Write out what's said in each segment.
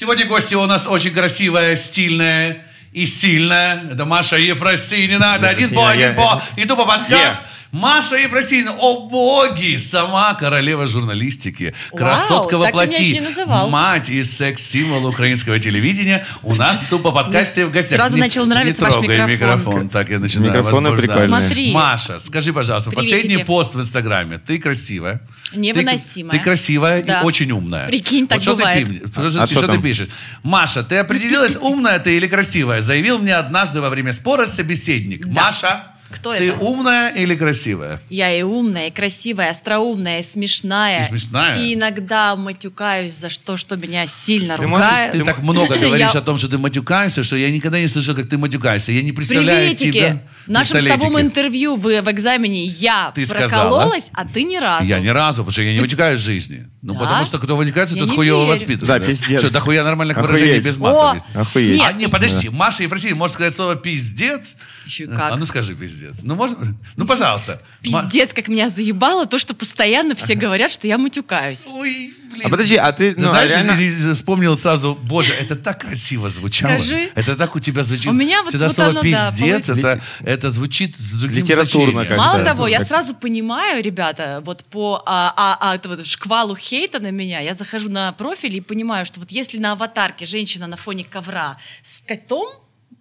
Сегодня гости у нас очень красивая, стильная и сильная. Это Маша Ефросинина. Это один по, один по. Иду по подкаст. Маша Ефросинина, о боги, сама королева журналистики, красотка Вау, еще не называл. мать и секс-символ украинского телевидения. У нас тут по подкасте в гостях. сразу Не- начал нравиться не ваш трогай микрофон. Так я начинаю Микрофоны прикольные. Смотри. Маша, скажи, пожалуйста, Приветики. последний пост в Инстаграме. Ты красивая. Невыносимая. Ты, ты красивая Да. и очень умная. Прикинь, так что бывает. Ты, что, А что что ты пишешь? Маша, ты определилась, умная ты или красивая? Заявил мне однажды во время спора собеседник. Маша, Кто ты это? умная или красивая? Я и умная, и красивая, остроумная, и смешная. И смешная? И иногда матюкаюсь за то, что меня сильно Ты ругают. Ты так много говоришь Я- о том, что ты матюкаешься, что я никогда не слышал, как ты матюкаешься. Я не представляю Приветики! тебя. В нашем с тобой интервью в, в экзамене я Ты сказала? прокололась, а ты ни разу. Я ни разу, потому что я не матюкаюсь в жизни. Ну, Да? потому что кто матюкается, Я тот хуево воспитан. Да, пиздец. Что, дохуя нормальных Охуеть. выражений без мата О! Нет. А, не, подожди, Маша Ефросинья может сказать слово «пиздец»? Еще и как. А ну скажи «пиздец». Ну, можно? Ну, пожалуйста. Пиздец, как меня заебало то, что постоянно все говорят, что я матюкаюсь. Ой, блин. А подожди, а ты, ну, знаешь, реально- вспомнил сразу, боже, это так красиво звучало. Скажи. Это так у тебя звучит. У меня вот- Всегда вот слово оно, да, пиздец, получ- это, это звучит с другим Литературно как Мало да, того, я сразу понимаю, ребята, вот по а, а, а, это вот шквалу хейта на меня, я захожу на профиль и понимаю, что вот если на аватарке женщина на фоне ковра с котом,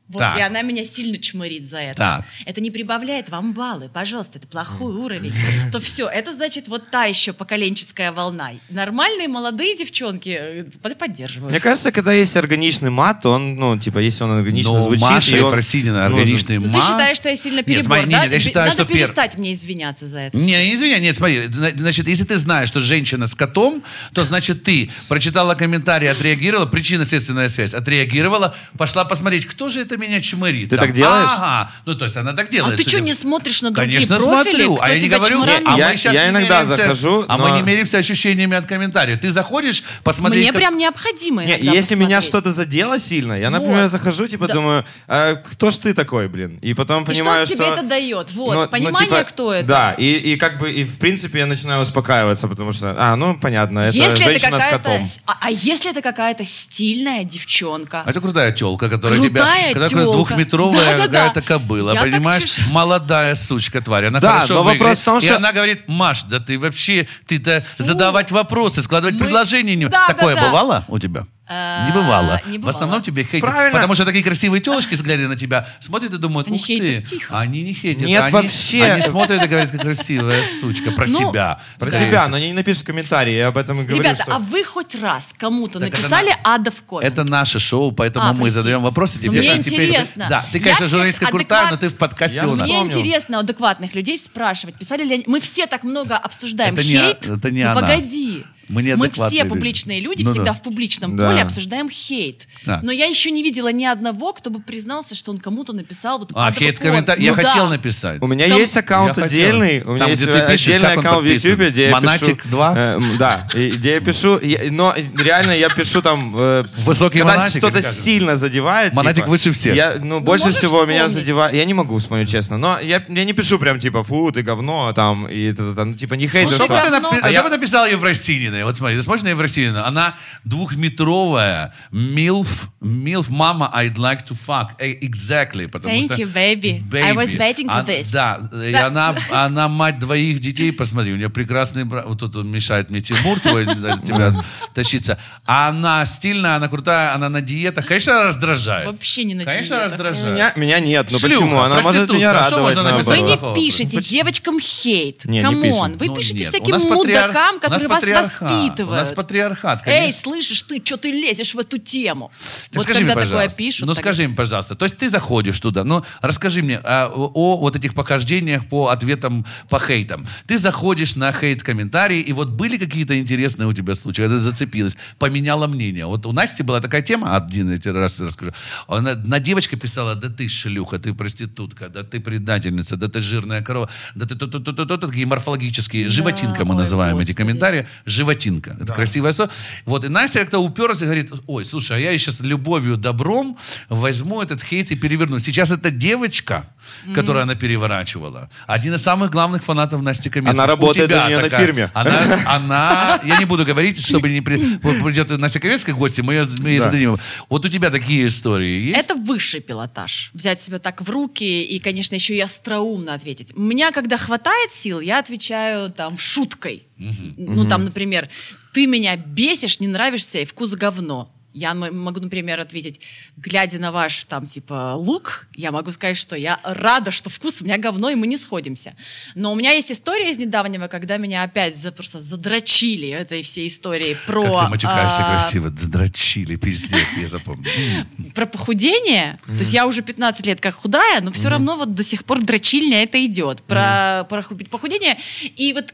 вот, Так. и она меня сильно чмырит за это. Так. Это не прибавляет вам баллы, пожалуйста, это плохой уровень. То все, это значит вот та еще поколенческая волна. Нормальные молодые девчонки э, под- поддерживают. Мне кажется, когда есть органичный мат, он, ну, типа, если он органично Но звучит, Маша и он Ефросинина нужен. органичный Ну, мат. ты считаешь, что я сильно Нет, перебор, смотри, да? нет, я считаю, Надо что пер- перестать мне извиняться за это. Не, не извиняй, нет, смотри, зна- значит, если ты знаешь, что женщина с котом, то значит ты прочитала комментарий, отреагировала, причинно-следственная связь, отреагировала, пошла посмотреть, кто же это меня чмырит. Ты Там, так делаешь? Ага, ну то есть она так делает. А ты что, не смотришь на другие Конечно, профили? смотрю, Кто а я не говорю, чморанул? а Я- мы сейчас я не иногда меряемся- захожу, а но- мы не меряемся ощущениями от комментариев. Ты заходишь, посмотреть, Мне как- прям необходимо Не, иногда если меня посмотреть. что-то задело сильно, я, например, Вот. захожу, типа, Да. думаю, а кто ж ты такой, блин? И потом И понимаю, что что... тебе это дает? Вот, Ну, ну, понимание, типа, кто это. Да, и, и как бы, и в принципе я начинаю успокаиваться, потому что, а, ну, понятно, это если это женщина с какая-то, котом. а, а если это какая-то стильная девчонка? А это крутая телка, которая Крутая тебя... тёлка. двухметровая Да-да-да. какая-то кобыла, Я так понимаешь? чувствую. Молодая сучка тварь. Она Да, хорошо но вопрос выглядит. в том, И что- она говорит, Маш, да ты вообще, ты-то задавать вопросы, складывать Мы- предложения. не- Да, Такое да, да. бывало у тебя? А, Не бывало. не В бывало. основном тебе хейтят. Правильно. Потому что такие красивые телочки, глядя на тебя, смотрят и думают, Они ух ты. хейтят тихо. Они не хейтят. Нет, они, вообще. Они смотрят и говорят, как красивая сучка, про Ну, себя. Про скорее себя, но они не напишут комментарии, я об этом и говорю, Ребята, что... а вы хоть раз кому-то Так это написали на- ада в коммент? Это наше шоу, поэтому А, мы прости. задаем вопросы. Ну, Тебе, мне теперь- интересно. Да, ты, конечно, журналистка крутая, адекват- но ты в подкасте Я у нас. Мне интересно у адекватных людей спрашивать, писали ли они... Мы все так много обсуждаем Это не хейт. о- это не ну, о нас. погоди. Мы не Мы все люди. публичные люди, Ну всегда да. в публичном Да. поле обсуждаем хейт. Да. Но я еще не видела ни одного, кто бы признался, что он кому-то написал вот А, адовый хейт-комментарий. коммент. Я Ну хотел да. написать. У меня Там- есть аккаунт Я хотел. отдельный, у меня Там, есть где ты пишешь, отдельный аккаунт в подписан? Ютубе, где я Монатик пишу... 2? э, м, да, и где я пишу, я- но реально я пишу там... э, Высокий когда монатик, что-то сильно задевает... Монатик типа, выше всех. Я, ну, больше можешь всего меня задевает... Я не могу вспомнить, честно, но я, я не пишу прям типа, фу, ты говно, там, и т-т-т, ну, типа, не Ну, что ты, говно. напи- А что я- бы написал Евросинина? Вот смотри, ты смотришь на Евросинину, она двухметровая, милф, милф, мама, I'd like to fuck. Exactly, потому Thank что... you, baby. I was waiting for А- this. Да, и она, она мать двоих детей, посмотри, у нее прекрасный брат, вот тут мешает мне Тимур твой, тебя тащиться. А она стильная, она крутая, она на диетах, конечно, раздражает. Вообще не на Конечно, раздражает. Меня, меня нет, ну почему? Она может меня а радовать? Вы не пишете девочкам хейт. Come on, вы пишете всяким мудакам, которые вас патриархат, воспитывают. У нас патриархат, Эй, конечно. слышишь, ты что ты лезешь в эту тему? Так вот скажи когда мне, такое пишут. ну так- скажи мне, пожалуйста, то есть ты заходишь туда, ну расскажи мне а, о, вот этих похождениях по ответам по хейтам. Ты заходишь на хейт-комментарии, и вот были какие-то интересные у тебя случаи, когда ты зацепилась, поменяла мнение. Вот у Насти была такая тема, один я тебе раз расскажу. Она, на девочка писала, да ты шлюха, ты проститутка, да ты предательница, да ты жирная корова, да ты то-то-то-то, такие морфологические, животинка мы называем эти комментарии, животинка. Это красивое слово. Вот, и Настя как-то уперлась и говорит, ой, слушай, а я сейчас любовью, добром возьму этот хейт и переверну. Сейчас эта девочка который она переворачивала. Один из самых главных фанатов Насти Каменской. Она работает тебя у нее на такая- фирме. Она, она, я не буду говорить, чтобы не при- вот придет Настя Каменская в гости, мы ее, мы ей Да. зададим. Вот у тебя такие истории есть? Это высший пилотаж. Взять себя так в руки и, конечно, еще и остроумно ответить. У меня, когда хватает сил, я отвечаю там шуткой. Ну, там, например, ты меня бесишь, не нравишься и вкус говно. Я могу, например, ответить, глядя на ваш там типа лук, я могу сказать, что я рада, что вкус у меня говно, и мы не сходимся. Но у меня есть история из недавнего, когда меня опять за, просто задрочили этой всей историей про... Как ты матюкаешься а, красиво, дрочили, пиздец, я запомнил. Про похудение, то есть я уже 15 лет как худая, но все равно вот до сих пор дрочильня это идет. Про, про ху- похудение. И вот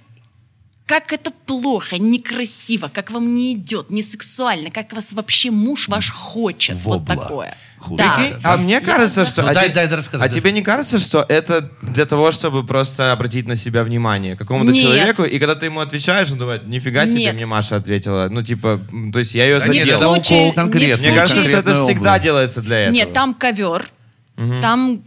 как это плохо, некрасиво, как вам не идет, не сексуально, как вас вообще муж ваш хочет. Вот Вобла. такое. Худая. Да. Прикинь, А мне кажется, что... Ну, а дай- те- дай рассказать, А тебе не кажется, что это для того, чтобы просто обратить на себя внимание какому-то Нет. человеку, и когда ты ему отвечаешь, он думает, нифига себе, Нет. мне Маша ответила. Ну, типа, то есть я ее Да нет, задел. это случае- укол конкретный. Мне кажется, что это всегда область. делается для этого. Нет, там ковер, там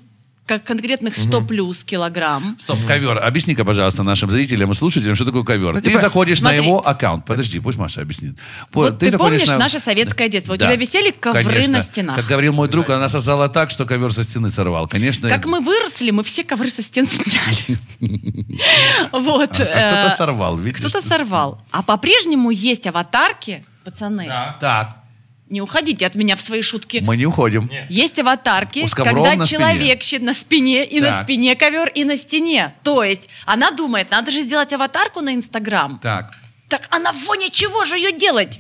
как конкретных 100 плюс килограмм. Стоп, ковер. Объясни-ка, пожалуйста, нашим зрителям и слушателям, что такое ковер. Ну, ты типа, заходишь смотри. на его аккаунт. Подожди, пусть Маша объяснит. По- Вот ты помнишь наше советское детство? У Да. тебя висели ковры Конечно. на стенах. Как говорил мой друг, она сосала так, что ковер со стены сорвал. Конечно. Как мы выросли, мы все ковры со стен сняли. Вот. А э, кто-то сорвал, видишь? Кто-то сорвал. А по-прежнему есть аватарки, пацаны. Так, Не уходите от меня в свои шутки. мы не уходим. Есть аватарки, когда на спине. человек щи- на спине, и на Так. спине ковер, и на стене. То есть она думает, надо же сделать аватарку на Инстаграм. Так. Так а на фоне чего же ее делать?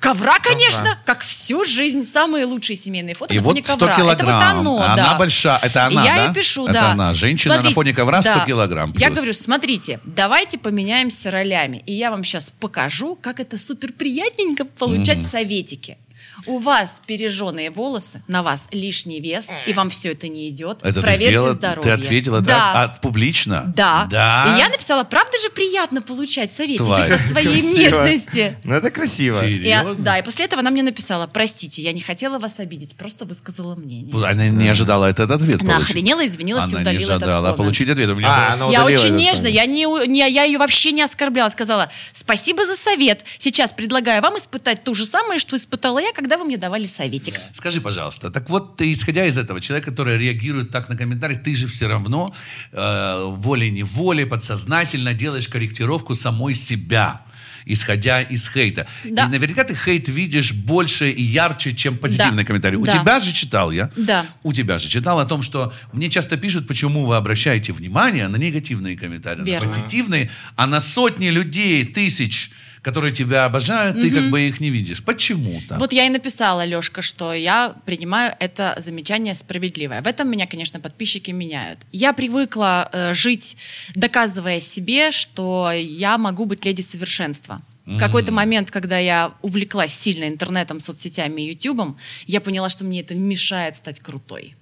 Ковра, конечно, как всю жизнь. Самые лучшие семейные фото И на вот фоне 100 ковра. Это вот килограмм. оно, Она да. большая. Это она, я да? ей пишу, Это да. она. Женщина на фоне ковра 100 килограмм Я плюс. говорю, смотрите, давайте поменяемся ролями. И я вам сейчас покажу, как это супер приятненько получать советики. У вас пережженные волосы, на вас лишний вес, и вам все это не идет. Это ты Проверьте сделала? здоровье. Ты ответила да. так? А, публично? Да. Да. И я написала, правда же приятно получать советики Тварь. по своей Красиво. внешности. Ну, это красиво. И, да, и после этого она мне написала, простите, я не хотела вас обидеть, просто высказала мнение. Она не ожидала этот ответ Она получить. охренела, извинилась и Она не удалила этот ожидала коммент. получить ответ. У меня А, было- она Я очень этот нежно, я, не, не, я ее вообще не оскорбляла. Сказала, спасибо за совет. Сейчас предлагаю вам испытать то же самое, что испытала я, когда вы мне давали советик. Скажи, пожалуйста, так вот ты, исходя из этого, человек, который реагирует так на комментарий, ты же все равно э, волей-неволей, подсознательно делаешь корректировку самой себя исходя из хейта. Да. И наверняка ты хейт видишь больше и ярче, чем позитивные Да. комментарии. У Да. тебя же читал я. Да. У тебя же читал о том, что мне часто пишут, почему вы обращаете внимание на негативные комментарии, Верно. на позитивные, а на сотни людей, тысяч, которые тебя обожают, ты как бы их не видишь. Почему так? Вот я и написала, Лешка, что я принимаю это замечание справедливое. В этом меня, конечно, подписчики меняют. Я привыкла э, жить, доказывая себе, что я могу быть леди совершенства. В какой-то момент, когда я увлеклась сильно интернетом, соцсетями и ютубом, я поняла, что мне это мешает стать крутой.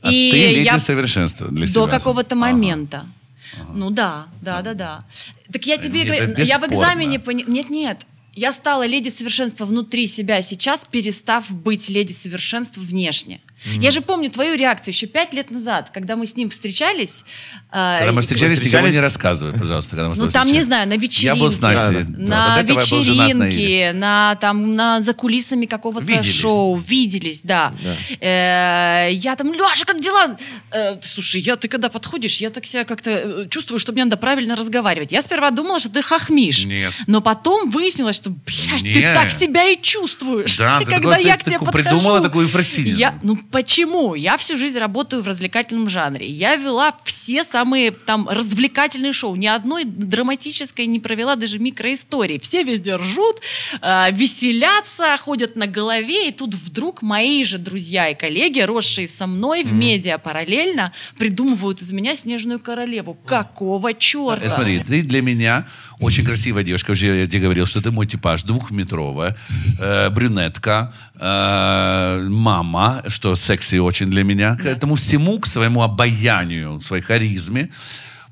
А ты леди я совершенства для себя. до какого-то Ага. момента. Ну да, да, да, да. Так я тебе говорю, я в экзамене пони... Нет, нет. Я стала леди совершенства внутри себя сейчас, перестав быть леди совершенства внешне. Я же помню твою реакцию еще пять лет назад, когда мы с ним встречались. э, Когда мы встречались, встречались? никого не рассказывай, пожалуйста. Когда мы ну там, не знаю, на вечеринке. Я был с Настей. Да, Да, На Ире. вечеринке, на, там, на, за кулисами какого-то Виделись. шоу. Виделись, да. Э, я там, Леша, как дела? Э, слушай, я, ты когда подходишь, я так себя как-то э, чувствую, что мне надо правильно разговаривать. Я сперва думала, что ты хохмишь. Нет. Но потом выяснилось, что, блядь, ты Нет. так себя и чувствуешь. Да, ты когда такой- я ты к тебе подхожу... придумала такую Ефросинину. Я, ну почему? Я всю жизнь работаю в развлекательном жанре. Я вела все самые там развлекательные шоу. Ни одной драматической не провела даже микроистории. Все везде ржут, э, веселятся, ходят на голове. И тут вдруг мои же друзья и коллеги, росшие со мной в медиа параллельно, придумывают из меня снежную королеву. Какого черта? Э, Смотри, ты для меня очень красивая девушка. Я тебе говорил, что ты мой типаж. Двухметровая, э, брюнетка, э, мама, что секси очень для меня. К этому всему, к своему обаянию, своей харизме,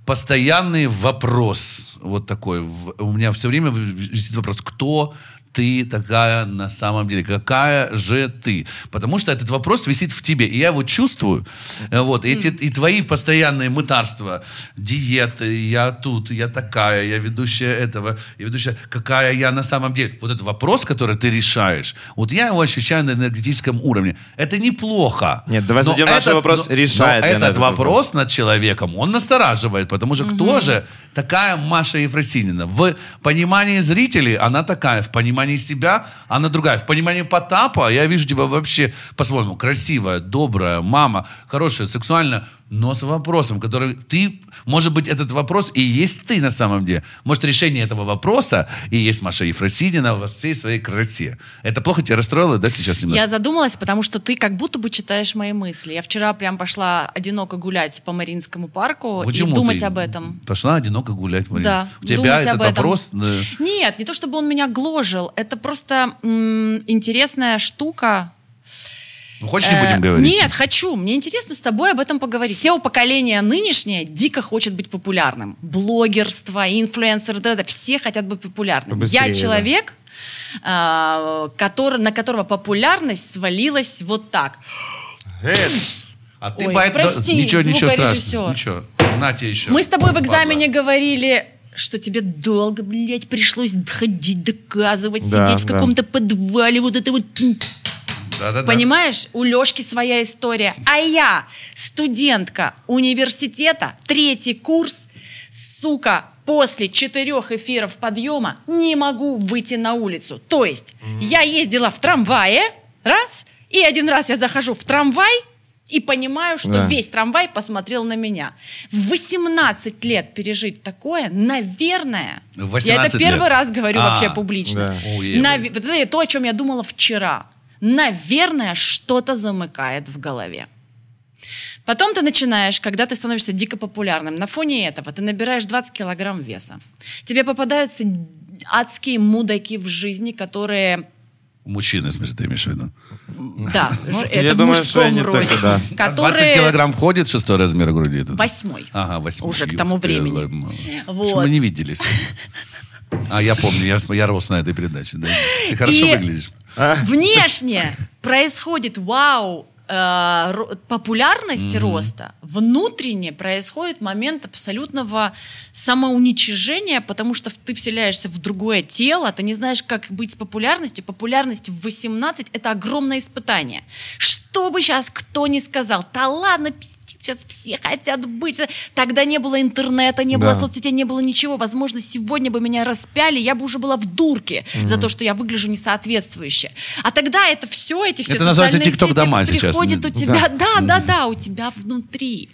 постоянный вопрос вот такой. У меня все время висит вопрос, кто ты такая на самом деле? Какая же ты? Потому что этот вопрос висит в тебе. И я его чувствую. Э, Вот. И, эти, и твои постоянные мытарства, диеты, я тут, я такая, я ведущая этого, я ведущая, какая я на самом деле. Вот этот вопрос, который ты решаешь, вот я его ощущаю на энергетическом уровне. Это неплохо. Нет, давай зададим наш этот- вопрос, но- решает но этот этот вопрос, вопрос? над человеком, он настораживает, потому что кто же такая Маша Ефросинина? В понимании зрителей она такая, в понимании себя она другая. В понимании Потапа я вижу тебя вообще по-своему красивая, добрая, мама, хорошая, сексуальная, но с вопросом, который ты, может быть, этот вопрос и есть ты на самом деле. Может, решение этого вопроса и есть Маша Ефросинина во всей своей красе. Это плохо тебя расстроило, да, сейчас немножко? Я задумалась, потому что ты как будто бы читаешь мои мысли. Я вчера прям пошла одиноко гулять по Мариинскому парку Почему и думать ты об этом. Пошла одиноко гулять, Марина. Да, У тебя этот вопрос... Нет, не то чтобы он меня гложил, это просто м, интересная штука. Ну, хочешь, не Э, будем говорить? Нет, хочу. Мне интересно с тобой об этом поговорить. Все поколение нынешнее дико хочет быть популярным. Блогерство, инфлюенсеры, да, да, все хотят быть популярными. Побыстрее, Я да. человек, а, который, на которого популярность свалилась вот так. А ты Ой, да, прости, ничего, ничего страшного. Ничего. На тебе еще. Мы с тобой в экзамене говорили, что тебе долго, блядь, пришлось ходить, доказывать, Да, сидеть в да. каком-то подвале, вот это вот... Да-да-да. Понимаешь, у Лешки своя история. А я, студентка университета, третий курс, сука, после четырех эфиров подъема не могу выйти на улицу. То есть я ездила в трамвае, раз, и один раз я захожу в трамвай, и понимаю, что Да. весь трамвай посмотрел на меня. В 18 лет пережить такое, наверное, я 18 это первый лет? раз говорю А, вообще публично. да. Вот это то, о чем я думала вчера. Наверное, что-то замыкает в голове. Потом ты начинаешь, когда ты становишься дико популярным, на фоне этого ты набираешь 20 килограмм веса. Тебе попадаются адские мудаки в жизни, которые Мужчины, в смысле, ты имеешь в виду? Да, Ну, ж- я это в думаю, мужском что не роде. только, да. А 20 Которые... килограмм входит шестой размер груди? Восьмой. Ага, восьмой. Уже к тому времени. Вот. Почему Мы не виделись. А, я помню, я, я рос на этой передаче. Да. Ты хорошо И- выглядишь. Внешне происходит вау, э, ро- популярность роста, внутренне происходит момент абсолютного самоуничижения, потому что ты вселяешься в другое тело, ты не знаешь, как быть с популярностью. Популярность в 18 — это огромное испытание. Что бы сейчас кто ни сказал, да ладно, сейчас все хотят быть. Тогда не было интернета, не было Да. соцсетей, не было ничего. Возможно, сегодня бы меня распяли, я бы уже была в дурке за то, что я выгляжу несоответствующе. А тогда это все, эти все Это называется TikTok дома сейчас. приходят у Да. тебя, да, да, да, у тебя внутри.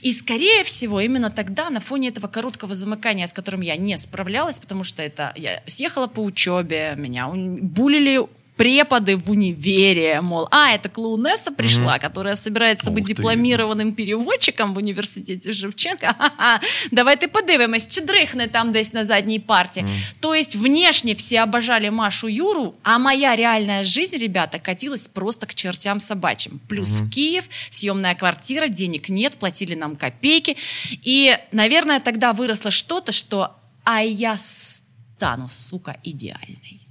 И скорее всего именно тогда на фоне этого короткого замыкания, с которым я не справлялась, потому что это я съехала по учебе, меня булили преподы в универе, мол, а, это клоунесса пришла, которая собирается быть Ух ты. дипломированим переводчиком в університеті Шевченка. Ха-ха, давайте подивимось, чи дрихне там десь на задней парте. То есть внешне все обожали Машу Юру, а моя реальная жизнь, ребята, катилась просто к чертям собачьим. Плюс в Киев, съемная квартира, денег нет, платили нам копейки. И, наверное, тогда выросло что-то, что «а я стану, сука, идеальной».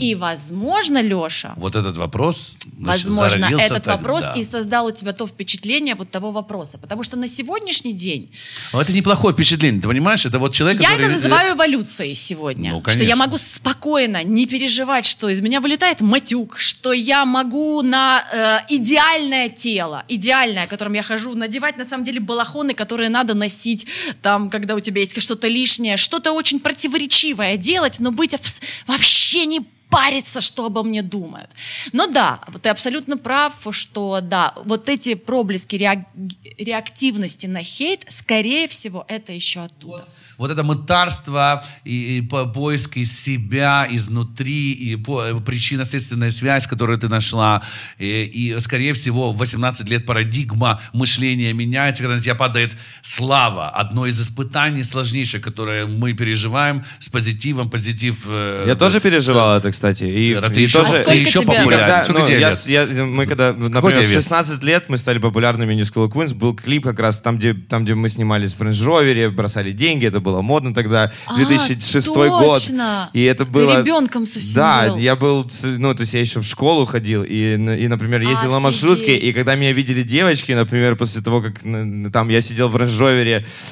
И, возможно, Леша, Вот этот вопрос значит, Возможно, этот тогда. вопрос и создал у тебя то впечатление вот того вопроса. Потому что на сегодняшний день Но это неплохое впечатление, ты понимаешь? Это вот человек, я который... это называю эволюцией сегодня. Ну, что я конечно. могу спокойно не переживать, что из меня вылетает матюк, что я могу на э, идеальное тело, идеальное, которым я хожу, надевать на самом деле балахоны, которые надо носить, там, когда у тебя есть что-то лишнее, что-то очень противоречивое делать, но быть абс- вообще не париться, что обо мне думают. Но да, ты абсолютно прав, что да, вот эти проблески реак- реактивности на хейт, скорее всего, это еще оттуда. Вот это мытарство и, и по- поиск из себя, изнутри, и по- причинно-следственная связь, которую ты нашла. И, и, скорее всего, в 18 лет парадигма мышления меняется, когда на тебя падает слава. Одно из испытаний сложнейших, которое мы переживаем с позитивом. Позитив... э, Я тоже с- переживал это, кстати. И, Ты и еще- тоже, А и- еще тебе? популярен. когда, ну, я, с- я- мы когда, например, в вес? 16 лет мы стали популярными New School of Queens, был клип как раз там, где, там, где мы снимались в Range Rover, бросали деньги, это было модно тогда, А, 2006 год. точно! И это Ты было... ребенком совсем Да, был. я был, ну, то есть я еще в школу ходил, и, и например, ездил на маршрутке, Офигеть. и когда меня видели девочки, например, после того, как там я сидел в рейндж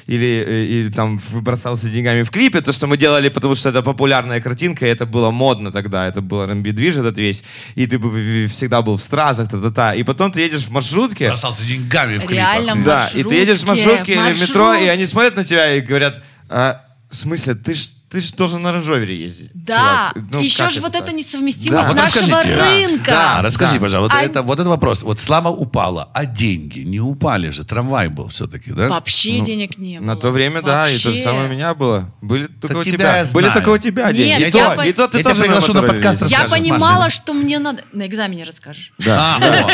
или, э, или там выбросался деньгами в клипе, то, что мы делали, потому что это популярная картинка, и это было модно тогда, это был R&B движ этот весь, и ты всегда был в стразах, та-та-та, и потом ты едешь в маршрутке, Бросался деньгами в клипах. Реально, да, и ты едешь в маршрутке или в метро, и они смотрят на тебя и говорят, «А, в смысле, ты ж ты ж должен на рейндж ездить. Да, чувак». Ну, еще же вот так? это несовместимо Да. с Вот нашего расскажите. Да, рынка. Да, расскажи, Да. пожалуйста. Вот, А- это, вот этот вопрос. Вот слава упала, а деньги не упали же. Трамвай был все-таки, да? Вообще Ну, денег не было. На то время, да, и то же Вообще. самое у меня было. Были только у тебя тебя. я Были только у тебя Нет, деньги. я И то, по- и то ты Я тебя тоже приглашу на подкаст. Я понимала, Маша. что мне надо... На экзамене расскажешь. Да, А.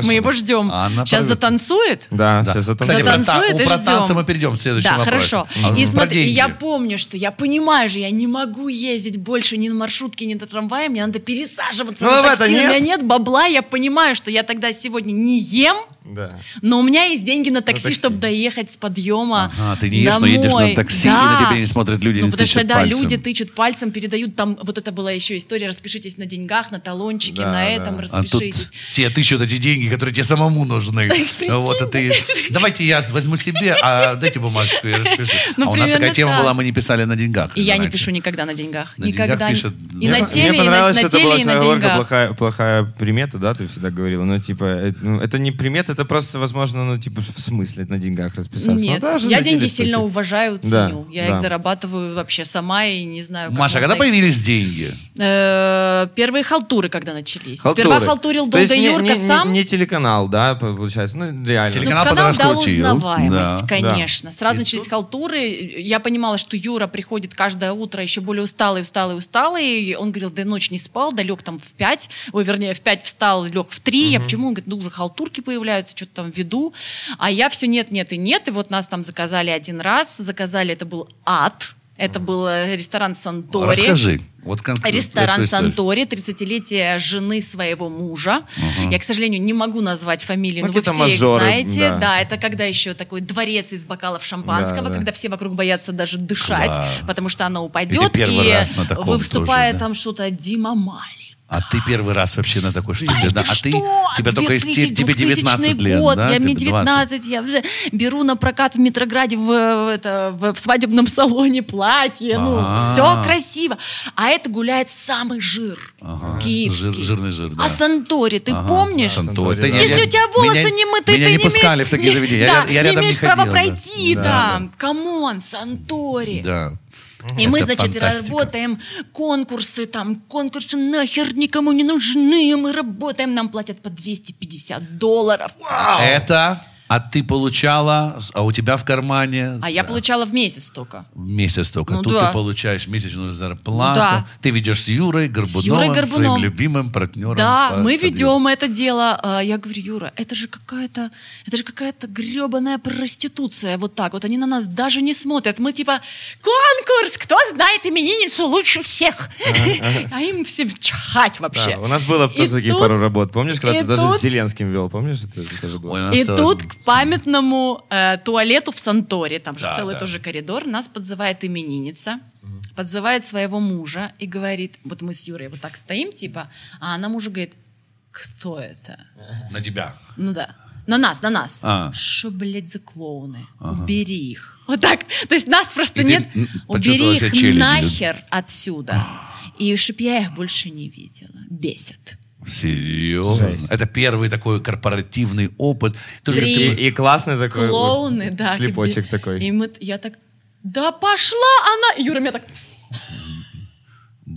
Мы его ждем. А Сейчас порвет. затанцует. Да, Да. сейчас Затанцует та- и ждем. мы перейдем в следующем Да, хорошо. А, И смотри, я помню, что я понимаю же, я не могу ездить больше ни на маршрутке, ни на трамвае, мне надо пересаживаться Ну, на это такси, у меня нет бабла, я понимаю, что я тогда сегодня не ем, Да. но у меня есть деньги на такси, такси. чтобы доехать с подъема Ага, ты не ешь, но едешь на домой. такси, Да. и на тебя не смотрят люди, Ну, не потому что, да, пальцем. люди тычут пальцем, передают там, вот это была еще история, распишитесь на деньгах, на талончике, Да, на да. этом А тут распишитесь. тебе тычут эти деньги, которые тебе самому нужны. Вот, а ты... Давайте я возьму себе, а дайте бумажечку, я распишу. Ну, а у нас такая тема была, мы не писали на деньгах. И я не пишу никогда на деньгах. На никогда. деньгах И Мне на теле, Мне и на, понравилось, на что это теле, была и на своего рода деньгах. плохая, плохая примета, да, ты всегда говорила. Ну, типа, э, ну, это не примета, это просто, возможно, ну, типа, в смысле на деньгах расписаться. Нет, Ну, я деньги сильно уважаю, Да, ценю. я да. их зарабатываю вообще сама и не знаю, как Маша, а когда их- появились деньги? Э, Первые халтуры, когда начались. Халтуры. Сперва халтурил не- Юрка не, не- сам. Не телеканал, да, получается, ну, реально. Ну, Телеканал канал дал узнаваемость, Да. конечно. Сразу И начались халтуры. Я понимала, что Юра приходит каждое утро еще более усталый, усталый, усталый. И он говорил, да ночь не спал, да лег там в 5. Ой, вернее, в 5 встал, лег в 3. Я почему? Он говорит, ну уже халтурки появляются, что-то там веду. А я все нет, нет и нет. И вот нас там заказали один раз. Заказали, это был ад. Это был э, ресторан Сантори. Расскажи. Вот конкретно Ресторан. Сантори, 30-летие жены своего мужа. Я, к сожалению, не могу назвать фамилии, Ну, но вы какие-то все их мажоры, знаете. да. Да. это когда еще такой дворец из бокалов шампанского, Да, да. когда все вокруг боятся даже дышать, Класс. потому что она И упадет. и раз на таком тоже, да? там что-то Дима Малик. А ты первый раз вообще на такой штуке, да? А ты, тебя только из 2000 тебе 19 лет, год, да? я мне Тебе 20. 19, я уже беру на прокат в Метрограде в, это, в, свадебном салоне платье, ну, все красиво. А это гуляет самый жир киевский. Жир- жирный жир, да. А Сантори, ты помнишь? Сантори. Если у тебя волосы не мытые, меня ты не пускали в такие не- заведения. да, Я, я не имеешь права пройти там. Come on, Сантори. Да. И мы, значит, фантастика. работаем конкурсы, там, конкурсы нахер никому не нужны, мы работаем, нам платят по 250 долларов. Это, а ты получала, а у тебя в кармане А я получала в месяц только. в месяц только. Ну Тут да. ты получаешь месячную зарплату. Да. Ты ведешь с Юрой Горбуновым, Юрой Горбуновым. своим любимым партнером. Да, по мы подъезду. ведем это дело. А, Я говорю, Юра, это же какая-то, это же какая-то гребаная проституция. Вот так вот. Они на нас даже не смотрят. Мы типа, конкурс, кто знает именинницу лучше всех. А им всем чхать вообще. У нас было тоже таких тут- пару работ. Помнишь, когда ты даже с Зеленским вел? Помнишь, это, тоже было? И тут памятному э, туалету в Санторе, там же Да, целый да. тоже коридор, нас подзывает именинница, подзывает своего мужа и говорит, вот мы с Юрой вот так стоим, типа, а она мужу говорит, кто это? На тебя. Ну да. На нас, на нас. А. Что, блядь, за клоуны? Убери их. Вот так. То есть нас просто И нет. Убери их челюстью. нахер отсюда. И чтоб я их больше не видела. Бесит. Серьезно? Жесть. Это первый такой корпоративный опыт. Только При- ты- И, и классный такой вот Клоуны, да. шлепочек и- такой. И мы, я так, да пошла она. И Юра меня так,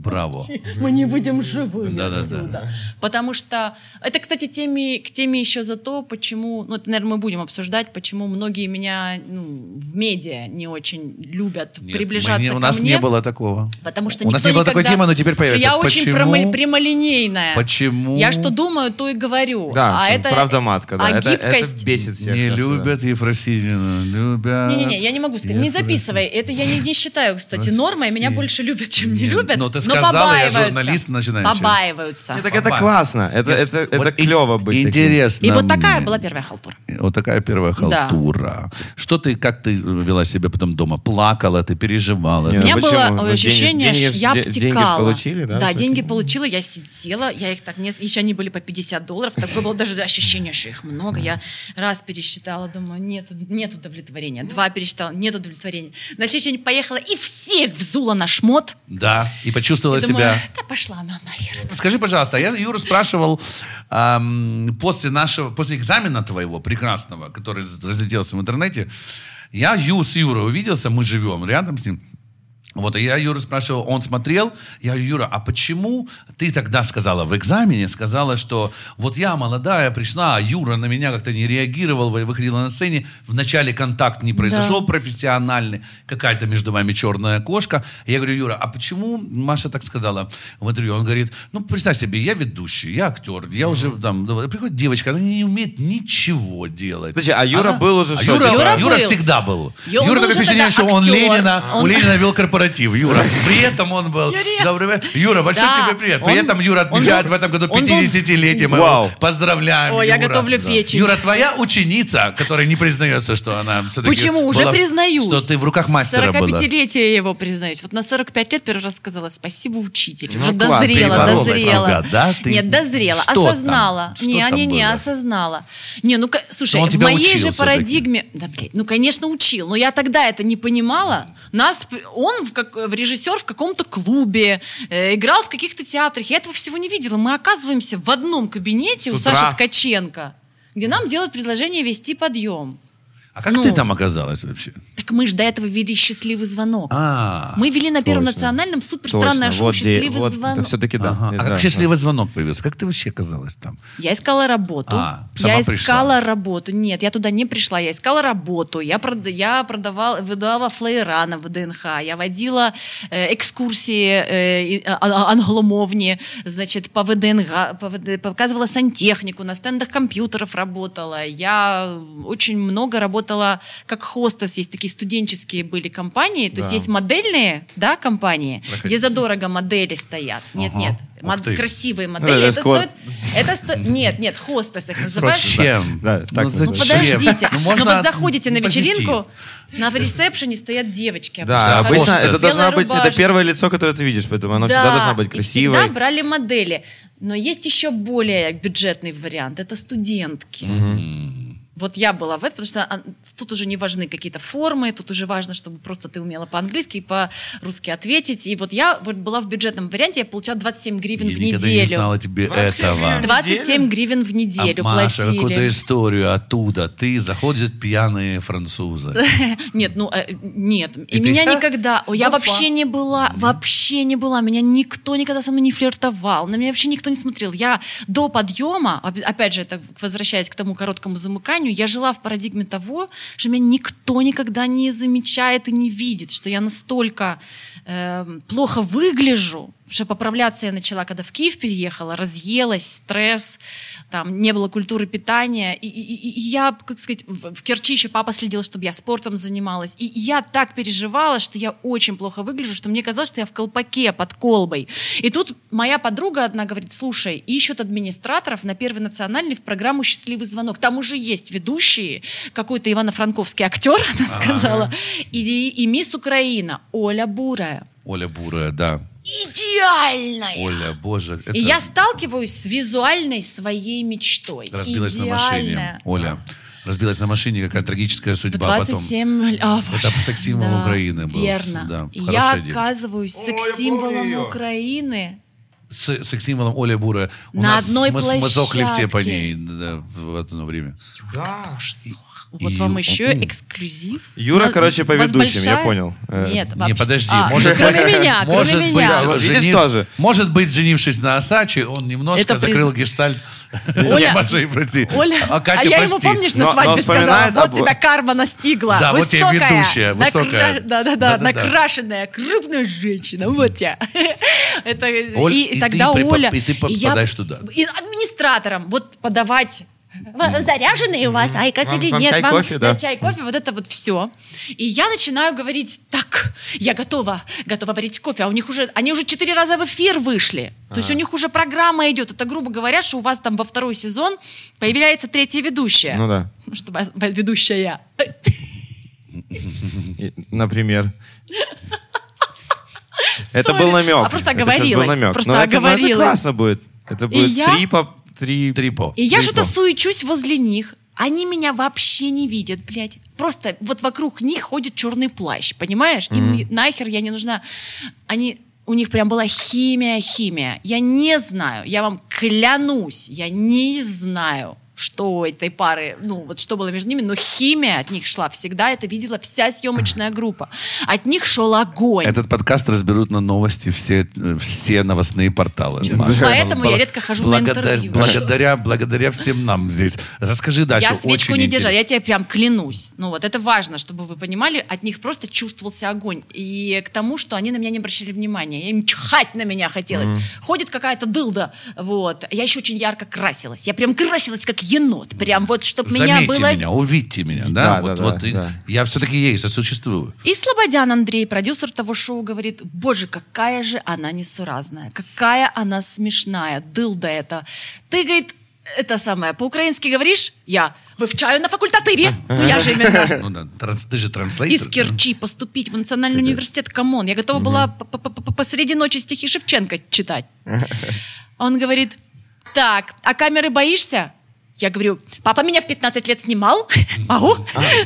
Браво. мы не выйдем живыми Да-да-да. отсюда. Потому что, это, кстати, теме, к теме еще за то, почему, ну, это, наверное, мы будем обсуждать, почему многие меня ну, в медиа не очень любят Нет, приближаться мы не- ко У нас мне. не было такого. Потому что у нас не было такой никогда- темы, но теперь что появится. Я очень Почему? прямо- прямолинейная. Почему? Я что думаю, то и говорю. Да, а это, правда матка, да. А это, гибкость... это бесит всех. Не да, любят Ефросинину, любят... Не-не-не, я не могу сказать, не Ефросинину. записывай. Это я не, не считаю, кстати, нормой. Меня больше любят, чем не Не, любят. ну, ты Но сказал, я побаиваются. журналист начинающий. Побаиваются. Не, так это классно. Это, Если- это, это вот и- клево быть таким. Интересно. И вот такая мне. была первая халтура. Вот такая первая Да. халтура. Что ты, как ты вела себя потом дома? Плакала, ты переживала? Не, У ну меня почему? было Ну, ощущение, деньги- что я деньги- деньги ж обтекала. получили, да, Да, всякие? деньги получила, я сидела, я их так не... Еще они были по 50 долларов, такое было даже ощущение, что их много. Я раз пересчитала, думаю, нет, нет удовлетворения. Два пересчитала, нет удовлетворения. На следующий день поехала и всех взула на шмот. Да. И почувствовала И думаю, себя... да пошла она нахер. Скажи, пожалуйста, я Юра спрашивал ам, после нашего, после экзамена твоего прекрасного, который разлетелся в интернете, я Ю с Юрой увиделся, мы живем рядом с ним. Вот, и я Юра спрашивал, он смотрел, я говорю, Юра, а почему ты тогда сказала в экзамене, сказала, что вот я молодая пришла, а Юра на меня как-то не реагировал, вы- выходила на сцене, вначале контакт не произошел Да. профессиональный, какая-то между вами черная кошка. Я говорю, Юра, а почему Маша так сказала в интервью? Он говорит, ну, представь себе, я ведущий, я актер, я уже там, приходит девочка, она не умеет ничего делать. Подожди, а Юра Она- был уже А что, Юра, Юра Юра был. всегда был. Юра был такое впечатление, что он. Ленина, у Он- Ленина вел корпоратив. Юра, при этом он был... Юрец. Юра, большой Да. тебе привет. При Он- этом Юра он отмечает был- в этом году он был- 50-летие. Мы Вау. поздравляем, Ой, я Юра. готовлю печень. Юра, твоя ученица, которая не признается, что она все-таки... Почему? Уже была- признаюсь. Что ты в руках мастера была. 45-летие я его признаюсь. Вот на 45 лет первый раз сказала спасибо, учитель. Ну, Уже класс, дозрела, дозрела. себя, да? Ты- Нет, дозрела, Что там? осознала. Что не, там не, не, было? осознала. Не, ну, ка- слушай, он в моей учил же парадигме... Да, блядь, ну, конечно, учил. Но я тогда это не понимала. Нас, он в, как, в режиссер в каком-то клубе, э, играл в каких-то театрах. Я этого всего не видела. Мы оказываемся в одном кабинете С у утра. Саши Ткаченко, где нам делают предложение вести подъем. А как Ну. ты там оказалась вообще? Так мы же до этого вели счастливый звонок. А, Мы вели на Первом точно. национальном супер странное шоу вот, где- «Счастливый вот, звонок». все-таки да. ага. А как да, счастливый звонок появился? Как ты вообще оказалась там? Я искала работу. А, сама я пришла. искала работу. Нет, я туда не пришла. Я искала работу. Я, прод- я продавала, выдавала флеера на ВДНХ. Я водила э, экскурсии э, и- а- а- англомовни, значит, по ВДНХ, по ВД показывала сантехнику, на стендах компьютеров работала. Я очень много работала как хостес. Есть такие студенческие были компании. То есть Да. есть модельные да, компании, Проходи. где задорого модели стоят. Нет, Ага. нет. Мод- красивые модели. это это скоро- стоит... Это сто... Нет, нет, хостес их называют. Зачем? Да, так ну, называется. Ну, зачем? подождите. Ну, Ну, можно вот заходите на вечеринку, на ресепшене стоят девочки. Да, Да, обычно хостес. это должна быть, это первое лицо, которое ты видишь, поэтому оно всегда должно быть и красивой. всегда брали модели. Но есть еще более бюджетный вариант. Это студентки. Вот я была в этом, потому что тут уже не важны какие-то формы, тут уже важно, чтобы просто ты умела по-английски и по-русски ответить. И вот я вот была в бюджетном варианте, я получала 27 гривен Я в никогда не неделю. знала тебе 27 этого. гривен? 27 гривен в неделю а Маша, платили. какую-то историю оттуда. Ты заходят пьяные французы. Нет, ну э, нет. И, меня никогда. Я вообще не была, вообще не была. Меня никто никогда со мной не флиртовал. На меня вообще никто не смотрел. Я до подъема, оп- опять же, это возвращаясь к тому короткому замыканию, я жила в парадигме того, что меня никто никогда не замечает и не видит, что я настолько эм, плохо выгляжу, что поправляться я начала, когда в Киев переехала, разъелась, стресс, там не было культуры питания. И, и- и- и я, как сказать, в, в Керчи еще папа следил, чтобы я спортом занималась. И я так переживала, что я очень плохо выгляжу, что мне казалось, что я в колпаке под колбой. И тут моя подруга одна говорит, слушай, ищут администраторов на Первый национальный в программу «Счастливый звонок». Там уже есть ведущие, какой-то Ивано-Франковский актер, она сказала, и, и мисс Украина Оля Бурая. Оля Бурая, да. Идеальная! Оля, боже. это И я сталкиваюсь с визуальной своей мечтой. разбилась на машине. Идеальная. Оля, разбилась на машине, какая трагическая В судьба потом. 27 лет. О, боже. Это секс-символ Украины был. Верно. Да, я оказываюсь секс-символом. Украины. С секс-символом Оля Бурая. У На нас одной мы, мы сохли все по площадке. ней да, в это время. Да. Вот И- вам еще эксклюзив. Юра, У нас- короче, по вас ведущим, я большая- понял. Э, Нет, Не, вообще- подожди, А, может кроме быть, меня, может кроме быть, меня. Да, вот видишь женив- тоже. Может быть, женившись на Асаче, он немножко Это приз- закрыл гештальт. Оля- прости. Оля, а а, Катя, я ему, помнишь, на Но- но свадьбе сказала, вот об- тебя карма настигла. Да, вот тебе высокая, ведущая, высокая. Да-да-да, накрашенная, крупная женщина, вот тебя. Это, Оль, и, и ты тогда Оля... и ты я- попадаешь туда. И администратором, вот подавать Ва- Заряженный у вас айкос Вам- или вам нет? чай, кофе, да? чай, кофе, вот это вот все. И я начинаю говорить, так, я готова, готова варить кофе. А у них уже, они уже четыре раза в эфир вышли. То есть у них уже программа идет. Это, грубо говоря, что у вас там во второй сезон появляется третья ведущая. Ну да. Что вас- ведущая. И, например. Это был намек. А просто оговорилась, просто оговорилась. Это классно будет. Это будет я- три по... Три... Три по. И я что-то суечусь возле них. Они меня вообще не видят, блядь. Просто вот вокруг них ходит черный плащ, понимаешь? Им нахер я не нужна. Они, у них прям была химия, химия. Я не знаю, я вам клянусь, я не знаю, что этой пары, ну вот что было между ними, но химия от них шла всегда, это видела вся съемочная группа. От них шел огонь. Этот подкаст разберут на новости все, все новостные порталы. Маша. Поэтому я редко хожу на благодаря- интервью. Благодаря, благодаря всем нам здесь. Расскажи дальше. Я свечку очень не держала, я тебе прям клянусь. Ну вот это важно, чтобы вы понимали, от них просто чувствовался огонь. И к тому, что они на меня не обращали внимания. Им чихать на меня хотелось. Ходит какая-то дылда, вот. Я еще очень ярко красилась. Я прям красилась как енот. Прям вот, чтобы меня Заметьте было... меня, увидьте меня, да? Да, вот, да, вот да, и- да. Я все-таки есть, я существую. И Слободян Андрей, продюсер того шоу, говорит, боже, какая же она несуразная, какая она смешная, дылда это. Ты, говорит, это самое, по-украински говоришь? Я вивчаю на факультативе. Ну, я же именно Ну да, транс- ты же транслейтер. из Керчи поступить в Национальный университет. Come on, я готова была посреди ночи стихи Шевченко читать. Он говорит, так, а камеры боишься? Я говорю, папа меня в 15 лет снимал. Могу?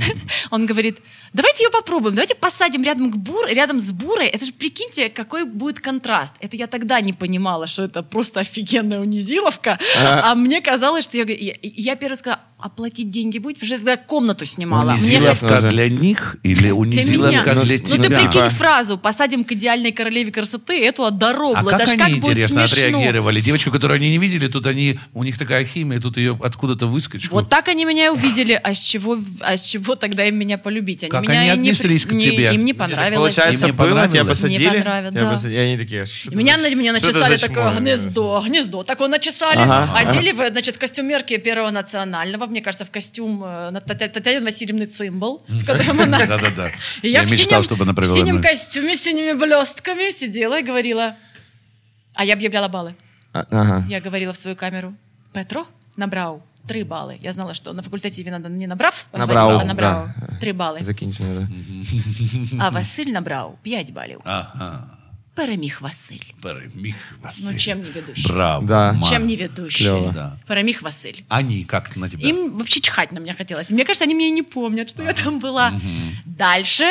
Он говорит, давайте ее попробуем, давайте посадим рядом, к бур, рядом с бурой. Это же, прикиньте, какой будет контраст. Это я тогда не понимала, что это просто офигенная унизиловка. А мне казалось, что я, я, я первый сказала, оплатить деньги будет, потому что я комнату снимала. Мне Унизиловка тоже. для них или для меня. унизиловка для ну тебя? ты прикинь фразу «посадим к идеальной королеве красоты» эту А дорогу. как ж они, как будет интересно, смешно. отреагировали? Девочку, которую они не видели, тут они, у них такая химия, тут ее откуда-то выскочку. Вот так они меня и увидели, а с чего, а с чего тогда им меня полюбить? Они Как меня они и не, отнеслись к не- тебе? Им не понравилось. Получается, Им не было, тебя понравилось? посадили. Не понравилось, да. посадили, И они такие, что меня, за- меня начесали такое гнездо, гнездо. Такое начесали, Ага, одели в, значит, костюмерки Первого национального, мне кажется, в костюм э, Татьяны Васильевны Цимбал, в котором она... Да-да-да. И Я в мечтал, синем- чтобы она В провела синем мной. костюме, с синими блестками сидела и говорила... А я объявляла баллы. А, Ага. Я говорила в свою камеру, Петро набрал три баллы. Я знала, что на факультативе надо не набрав, Набрал, говорить, а набрал да. три балли. Закінчено, да. А Василь набрав п'ять балів. Ага. Переміг Василь. Перемиг Василь. Ну, чем не ведущий? Браво. Да. Ма. Чем не ведущий? Клево. Да. Переміг Василь. Они как на тебя? Им вообще чихать на меня хотелось. Мне кажется, они меня и не помнят, что я там была. Дальше,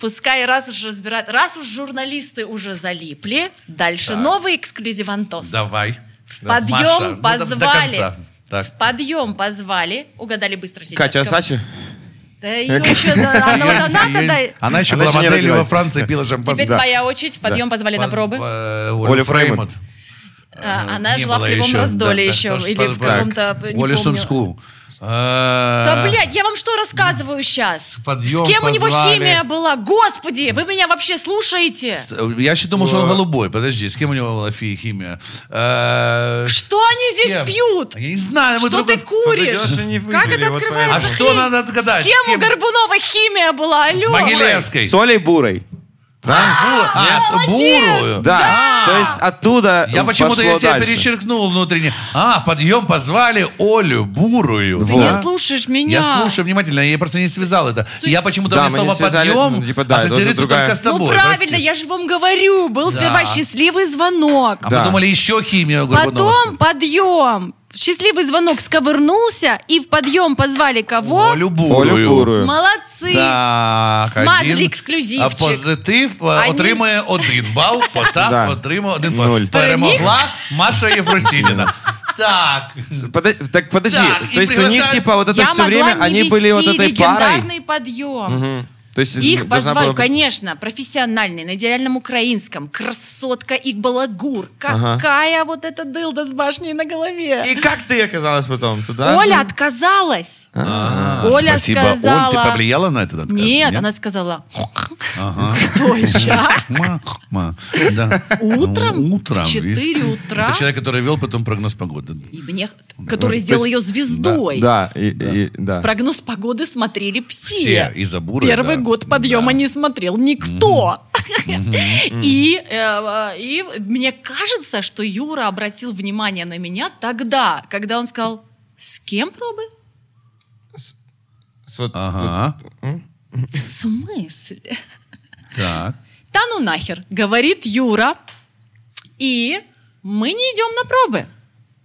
пускай раз уж разбирать, раз уж журналисты уже залипли, дальше новый эксклюзивантос. Давай. В подъем Маша, ну, до- до позвали. конца. Так. В подъем позвали. Угадали быстро сейчас. Катя Кого- Асачи? Да ее еще, да, она вот она тогда... Она еще Она была не моделью во. Франции, пила шампанское. Теперь твоя очередь. В подъем позвали на пробы. Оля Оля. Фреймут. А, Она Не жила в Кривом еще, Раздоле еще. Или в каком-то... не Оля помню. А, Да, блядь, я вам что рассказываю сейчас? подъем С кем у него позвали. химия была? Господи, вы меня вообще слушаете? Я еще думал, что он голубой. Подожди, с кем у него была фи- химия? Э, Что они здесь кем? пьют? Я не знаю. мы Что друг- ты куришь? Подойдешь и не Как выпили, это вот открывается? А что надо отгадать? С кем у Горбунова химия была? Алло. С Могилевской. С Олей Бурой. А, бурую. Да. То есть оттуда Я почему-то я себя дальше. перечеркнул внутренне. А, подъем позвали Олю Бурую. Ты Вот. не слушаешь меня. Я слушаю внимательно, я просто не связал это. Я почему-то Да, мне слово связали, подъем ну, типа, да, ассоциируется другая- только с тобой. Ну правильно, прости. я же вам говорю, был Да. сперва счастливый звонок. А Да. мы думали, еще химия Потом подъем Счастливый звонок сковырнулся, и в подъем позвали кого? Олю Бурую. Олю Бурую. Молодцы. Так, Смазали один. ексклюзивчик. А позитив е, Они- отримує один бал, Потап Да. отримує один бал. Нуль. Перемогла Маша Єфросініна. Так. Подо- Так подожди, Так, и то есть у них приглашают- типа вот это Я все могла время не они были вот вести этой парой? легендарный подъем. Мгм. То есть Их позвали, была конечно, профессиональный, на идеальном украинском, красотка и балагур. Ага. Какая вот эта дылда с башней на голове. И как ты оказалась потом туда? Оля же? отказалась. А, Оля спасибо, сказала... Оль, ты повлияла на этот отказ? Нет, она сказала, Кто я? Утром? Ну, Утром. В 4 видишь? утра? Это человек, который вел потом прогноз погоды. И мне, который сделал ее звездой. Да, да. Прогноз погоды смотрели все. Все, и за буры, Первый. Год подъема Да. не смотрел никто. И, э, и мне кажется, что Юра обратил внимание на меня тогда, когда он сказал, с кем пробы? Ага. В смысле? Так. Да ну нахер, говорит Юра. И мы не идем на пробы.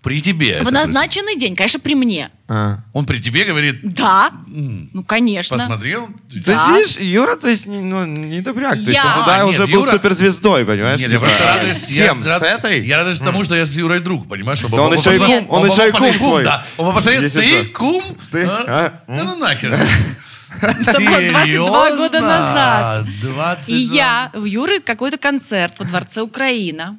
При тебе. В назначенный день, конечно, при мне. А. происходит. Он при тебе говорит, Да, «М, ну конечно. посмотрел? То есть, Да. видишь, Юра, то есть, не- ну, не добряк. То есть, Я- он тогда А, нет, уже был Юра- суперзвездой, понимаешь? Нет, я Типа, просто радуюсь. С я кем? С рад- этой? Я радуюсь тому, что я с Юрой друг, понимаешь? Да он еще и кум, он еще и кум твой. Да, он посмотрел, ты кум? Ты? А? А? Да ну нахер. Это было 22 года назад. 22. И я, у Юры какой-то концерт во Дворце Украина.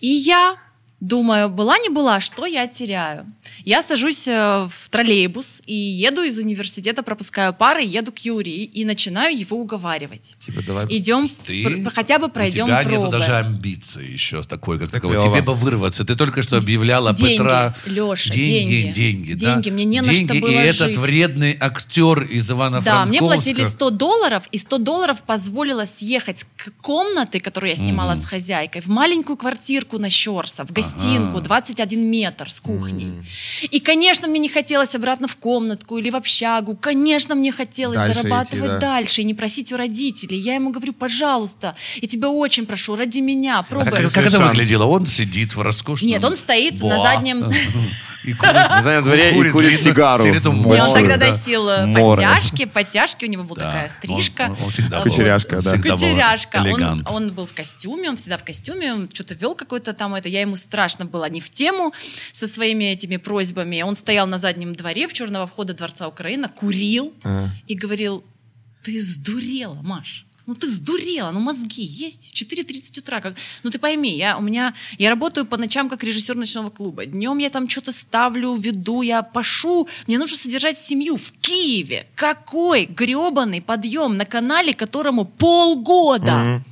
И я думаю, была не была, что я теряю? Я сажусь э, в троллейбус и еду из университета, пропускаю пары, еду к Юрию и начинаю его уговаривать. Типа, давай. Идем, Ты- пр- хотя бы пройдем У тебя пробы. нету даже амбиции еще такой, как такого. клево. Тебе бы вырваться. Ты только что объявляла Деньги, Петра. Лёша, деньги. деньги. Деньги, да. Деньги, мне не на Деньги, что было и этот жить. вредный актер из ивано Да, мне платили 100 долларов, и 100 долларов позволило съехать к комнаты, которую я снимала с хозяйкой, в маленькую квартирку на Щерса, в гостинку, 21 метр с кухней. И, конечно, мне не хотелось обратно в комнатку или в общагу. Конечно, мне хотелось Дальше зарабатывать идти, да. дальше и не просить у родителей. Я ему говорю, пожалуйста, я тебя очень прошу, ради меня, А пробуй. как, как это выглядело? Он сидит в роскошном... Нет, он стоит на Буа. заднем... И курит, На заднем дворе и курит сигару. И он тогда да. носил э, подтяжки, подтяжки, у него была Да. такая стрижка. А, Кучеряшка, да. Кучеряшка. Он, элегант. он был в костюме, он всегда в костюме, он что-то вел какой-то там это. Я ему страшно была не в тему со своими этими просьбами. Он стоял на заднем дворе в черного входа Дворца Украины, курил А. и говорил, ты сдурела, Маш. Ну ты сдурела, ну мозги есть. 4.30 утра. Как... Ну ты пойми, я, у меня, я работаю по ночам как режиссер ночного клуба. Днем я там что-то ставлю, веду, я пашу. Мне нужно содержать семью в Киеве. Какой гребаный подъем на канале, которому полгода.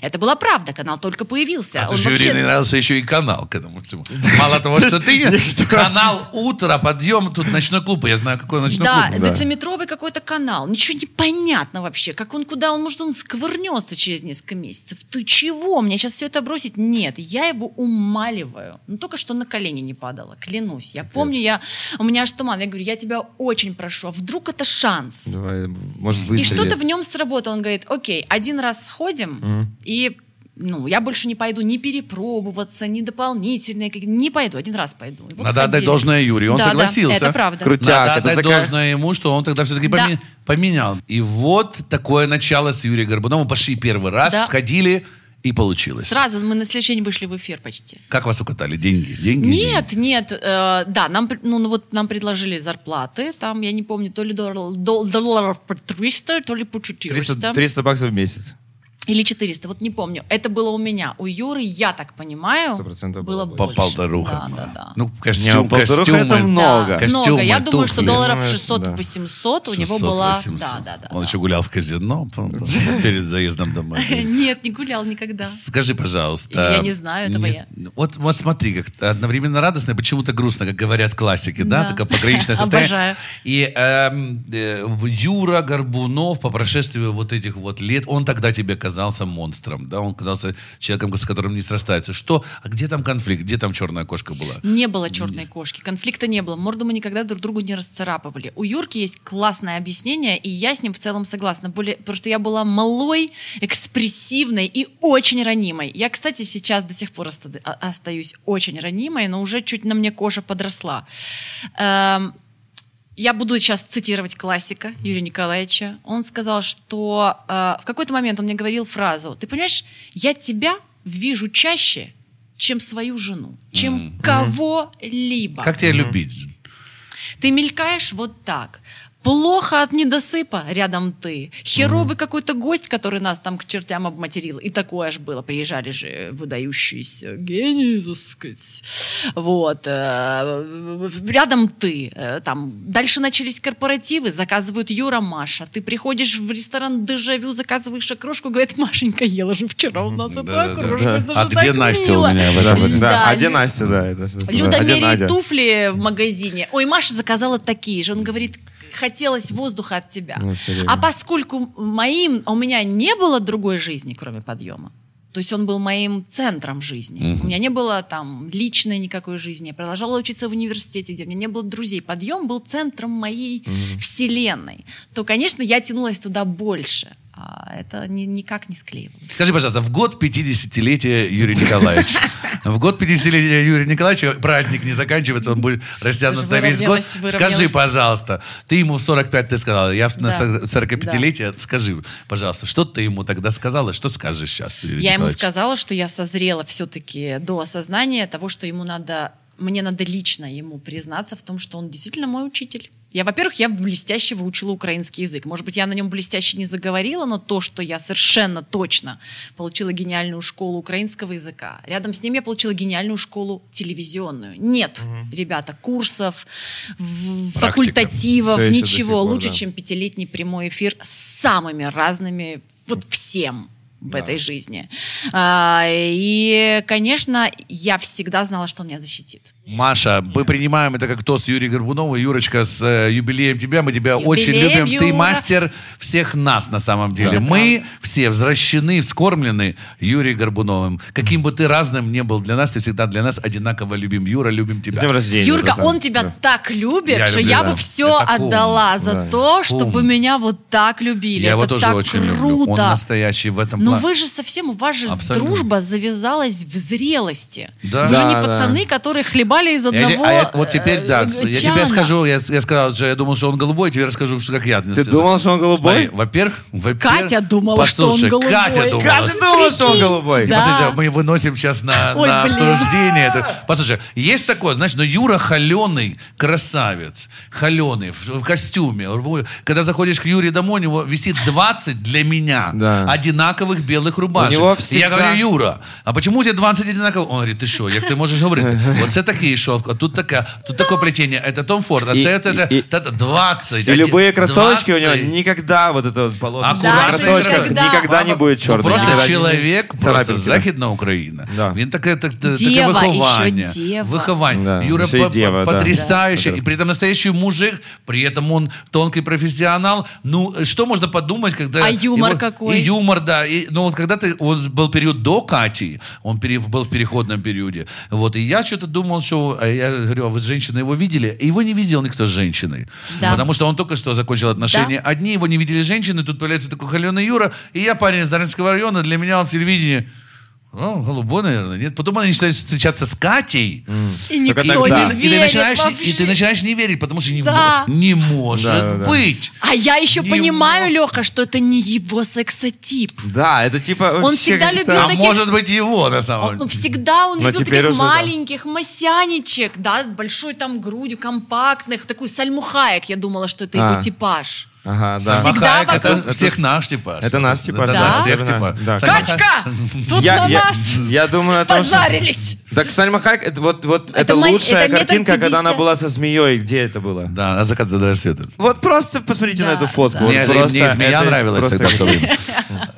Это была правда, канал только появился. А Он же, вообще- Юрий, нравился еще и канал к этому всему. Мало того, что ты канал утро, подъем, тут ночной клуб. Я знаю, какой ночной Да, клуб. дециметровый какой-то канал. Ничего не понятно вообще. Как он куда он, может, он сквырнется через несколько месяцев. Ты чего? Мне сейчас все это бросить? Нет, я его умаливаю. Ну, только что на колени не падала, клянусь. Я помню, я, у меня аж туман. Я говорю, я тебя очень прошу, а вдруг это шанс? Давай, может, И выстрелит. что-то в нем сработало. Он говорит, окей, один раз сходим, и ну, я больше не пойду ни перепробоваться, ни дополнительные, не пойду, один раз пойду. И вот Надо отдать сходили. должное Юрию, он Да, да, согласился. это правда. Крутяк, Надо это отдать такая- должное ему, что он тогда все-таки Да. поменял. И вот такое начало с Юрием Горбуновым. Пошли первый раз, Да. сходили, и получилось. Сразу мы на следующий день вышли в эфир почти. Как вас укатали? Деньги? Деньги? Нет, нет, э, да, нам, ну, ну вот нам предложили зарплаты, там, я не помню, то ли дол- дол- долларов по 300, то ли по 400. 300, 300 баксов в месяц. Или 400, вот не помню. Это было у меня. У Юры, я так понимаю, 100% было было По больше. полторухам. Да, да, да. Ну, Не, костюм, полторуха костюмы. это много. Да, Костюмы, много. Я думаю, что долларов Ну, 600-800 у него 600, была... 800. Да, да, да. Он да. еще гулял в казино перед заездом домой. Нет, не гулял никогда. Скажи, пожалуйста. Я не знаю, этого нет, Вот, вот смотри, как одновременно радостно и почему-то грустно, как говорят классики, да, Да. такое пограничное состояние. Обожаю. И эм, э, Юра Горбунов по прошествии вот этих вот лет, он тогда тебе казался монстром, да, он казался человеком, с которым не срастается. Что? А где там конфликт? Где там черная кошка была? Не было черной кошки, конфликта не было. Морду мы никогда друг другу не расцарапывали. У Юрки есть классное объяснение, и я с ним в целом согласна. Более, что я была малой, экспрессивной и очень ранимой. Я, кстати, сейчас до сих пор оста- остаюсь очень ранимой, но уже чуть на мне кожа подросла. Эм, я буду сейчас цитировать классика Юрия Николаевича. Он сказал, что э, в какой-то момент он мне говорил фразу: "Ты понимаешь, я тебя вижу чаще, чем свою жену, чем кого-либо. Как тебя любить? Ты мелькаешь вот так. Плохо от недосыпа, рядом ты. Херовый какой-то гость, который нас там к чертям обматерил. И такое аж было. Приезжали же выдающиеся гении, так сказать. Вот. э, Рядом ты. Э, Там. Дальше начались корпоративы, заказывают Юра, Маша. Ты приходишь в ресторан Дежавю, заказываешь окрошку, говорит, Машенька ела же вчера у нас эту окрошку. А где Настя мило». у меня Да. А где Настя, да. Люда а меряет туфли в магазине. Ой, Маша заказала такие же. Он говорит, хотелось воздуха от тебя. Ну, а поскольку моим, а у меня не было другой жизни, кроме подъема, то есть он был моим центром жизни. У меня не было там личной никакой жизни. Я продолжала учиться в университете, где у меня не было друзей. Подъем был центром моей вселенной. То, конечно, я тянулась туда больше. А это ни- никак не склеивалось. Скажи, пожалуйста, в год 50-летия Юрия Николаевича, в год 50-летия Юрия Николаевича праздник не заканчивается, он будет растянут на весь год. Скажи, пожалуйста, ты ему в 45 ты сказала, я на Да. 45-летие, скажи, пожалуйста, что ты ему тогда сказала, что скажешь сейчас, Я ему сказала, что я созрела все-таки до осознания того, что ему надо, мне надо лично ему признаться в том, что он действительно мой учитель. Я, во-первых, я блестяще выучила украинский язык. Может быть, я на нем блестяще не заговорила, но то, что я совершенно точно получила гениальную школу украинского языка. Рядом с ним я получила гениальную школу телевизионную. Нет, ребята, курсов, Практика. факультативов, до ничего пор, лучше, да. чем пятилетний прямой эфир с самыми разными, вот всем в этой жизни. А, и, конечно, я всегда знала, что он меня защитит. Маша, мы принимаем это как тост Юрия Горбунова. Юрочка, с э, юбилеем тебя. Мы тебя очень юбилеем, любим. Ты Юра. мастер всех нас на самом деле. Это мы все возвращены, вскормлены Юрием Горбуновым. Каким бы ты разным не был для нас, ты всегда для нас одинаково любим. Юра, любим С тебя. днем рождения. Юрка, братан. он тебя Да. так любит, Я что люблю, я да. бы все Это кум. отдала за Да. то, чтобы Кум. меня вот так любили. Я Это его тоже так очень люблю. круто. Он настоящий в этом Но плане. вы же совсем, у вас же Абсолютно. дружба завязалась в зрелости. Да. Вы же Да, не да. пацаны, которые хлебали из Я одного а я- вот теперь, э, да, э, я тебе чана. скажу, я, я сказал, что я думал, что он голубой, тебе расскажу, что как я. Ты думал, что он голубой? Смотри, во-первых, во-первых... Катя думала, что он Послушай, голубой. Катя думала, Катя думала, что он голубой. Да. Послушайте, мы выносим сейчас на, Ой, на обсуждение. Это. Послушай, есть такое, знаешь, но Юра холеный красавец, холеный, в, в костюме. Когда заходишь к Юре домой, у него висит 20 для меня Да. одинаковых белых рубашек. У него И всегда- Я говорю, Юра, а почему у тебя 20 одинаковых? Он говорит, ты что, як ты можешь говорить? Вот це такий шовк, а тут такая, тут такое плетение, это Том Форд, а И- це это, это, и- это 20. И любые кроссовочки у него 20. никогда вот это вот полоска Аккуратные в кроссовочках кроссовки. никогда не будет Ну, черный. просто никогда не- чоловік, просто царапинки, да. Західна Україна. Да. Він таке, так, таке Дєва, виховання. ще дєва. Виховання. Да, Юра ще й по- дєва, по- да. потрясающий. Да. И при этом настоящий мужик, при этом он тонкий профессионал. Ну, что можно подумать, когда... А юмор его- какой? И юмор, да. И, ну, вот когда ты... Он был период до Кати, он пере- был в переходном периоде. Вот, и я что-то думал, что... а Я говорю, а вы женщины его видели? Его не видел никто с женщиной. Да. Потому что он только что закончил отношения. Одни его не видели женщины, тут появляется такой холеный Юра, и я парень из Дарницкого района, для меня он в телевидении ну, голубой, наверное, нет. Потом они начинают встречаться с Катей. И никто не И ты, верит начинаешь, вообще. и ты начинаешь не верить, потому что не, Да. мо- не может Да, да, да. быть. А я еще Не понимаю, мо- Леха, что это не его сексотип. Да, это типа Он вообще всегда как-то- любил А таких- может быть его на самом Он, деле. ну, всегда он Но любил теперь таких уже да. маленьких масяничек, да, с большой там грудью, компактных, такой сальмухаек. Я думала, что это А. его типаж. Ага, да. Всегда Махаек, это вокруг- всех наш типаж. Это наш типаж, Это да, наш всех типаж. да. Качка! Тут я, на я- нас я думаю о том, что... позарились. Так Сальма Хайек, это вот, вот Это это, лучшая это картинка, когда она была со змеей. Где это было? Да, от заката до рассвета. Вот просто посмотрите Да, на эту фотку. да. Вот Мне, просто мне змея это нравилась просто тогда в то как- время.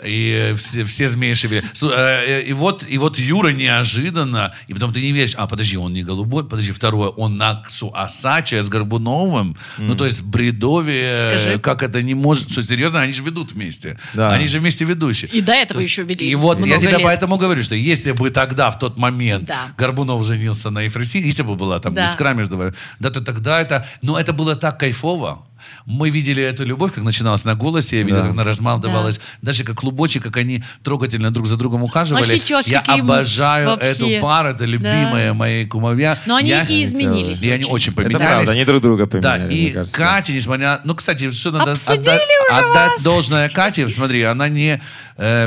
И все, все змеи шевели. Слу- э, И вот, и вот Юра неожиданно, и потом ты не веришь, а подожди, он не голубой, подожди, второе, он на Асаче с Горбуновым, ну то есть бредовие, Скажи. Как это не может, что серьезно, они же ведут вместе, Да. они же вместе ведущие. И до этого еще вели И вот я тебе лет. поэтому говорю, что если бы тогда, в тот момент, Да. Горбунов женился на Ефросинии, если бы была там Да. искра между вами, да, то тогда это... Ну, это было так кайфово. Мы видели эту любовь, как начиналась на голосе, я видел, Да. как она размалдывалась, даже как клубочек, как они трогательно друг за другом А ухаживали. сейчас я обожаю вообще. эту пару, это любимые мои кумовья. Но они Я- и изменились И они очень. очень Это поменялись. правда, они друг друга Да, поменяли, и мне кажется. Катя, несмотря... Ну, кстати, что надо Обсудили отдать, отдать должное Кате. Смотри, она не...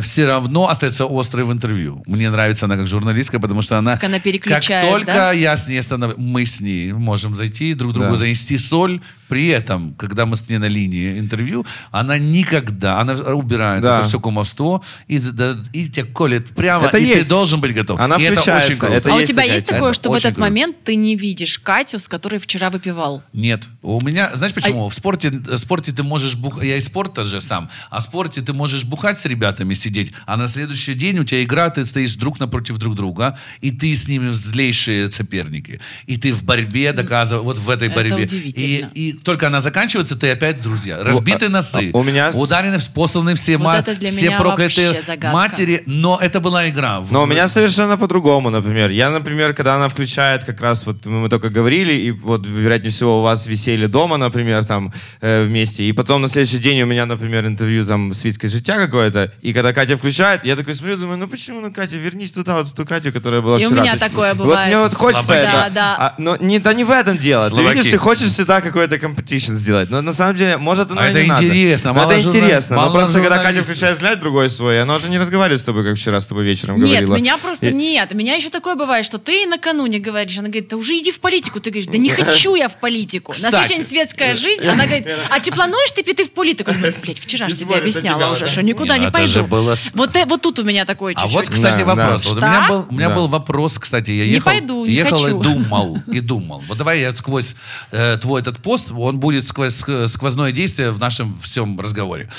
все равно остается острой в интервью. Мне нравится она как журналистка, потому что она... Как она переключает, Как только да? я с ней останов... мы с ней можем зайти, друг другу Да. занести соль. При этом, когда мы с ней на линии интервью, она никогда, она убирает Да. это все кумовство и, да, и тебя колет прямо, Это и есть. ты должен быть готов. Она и это включается, очень круто. это а у тебя такая есть тема. такое, что в этот круто. момент ты не видишь Катю, с которой вчера выпивал? Нет. У меня, знаешь А почему? В спорте, в спорте ты можешь бухать, я из спорта же сам, а в спорте ты можешь бухать с ребятами, сидеть, а на следующий день у тебя игра, ты стоишь друг напротив друг друга, и ты с ними злейшие соперники. И ты в борьбе доказываешь, вот в этой Это борьбе. И, и только она заканчивается, ты опять друзья. Разбиты а- носы, а у меня удорены, посланы все, Вот ма- это для все меня проклятые матери, но это была игра. Но у меня совершенно по-другому, например. Я, например, когда она включает, как раз вот мы только говорили, и вот, вероятнее всего, у вас веселье дома, например, там э, вместе, и потом на следующий день у меня, например, интервью там с Витской життя какое-то, и когда Катя включает, я такой смотрю, думаю, ну почему, ну, Катя, вернись туда, вот в ту Катю, которая была И у вчера. меня То есть такое Вот бывает. мне вот хочется Слабаки. это. Да, да. А, но не, да не в этом дело. Слабаки. Ты видишь, ты хочешь всегда какой-то компетишн сделать, но на самом деле, может, оно А и это не надо. интересно, Но мало это интересно. мало Но просто когда Катя включает взгляд другой свой, она уже не разговаривает с тобой, как вчера с тобой вечером Нет, говорила. меня просто И- нет. Меня еще такое бывает, что ты накануне говоришь, она говорит, да уже иди в политику. Ты говоришь, да не хочу я в политику. На следующий день светская жизнь, она говорит, а ты плануешь ты пойти в политику? Я говорю, блядь, вчера же И тебе объясняла тебя, уже, да. что никуда Не, не ну это было- Вот, э, вот тут у меня такое А чуть-чуть. вот, кстати, Да, вопрос. да. Вот у меня был, у меня Да. был вопрос, кстати, я Не ехал, пойду, не ехал хочу. и думал, и думал. Вот давай я сквозь э, твой этот пост, он будет сквозь ск- сквозное действие в нашем всем разговоре.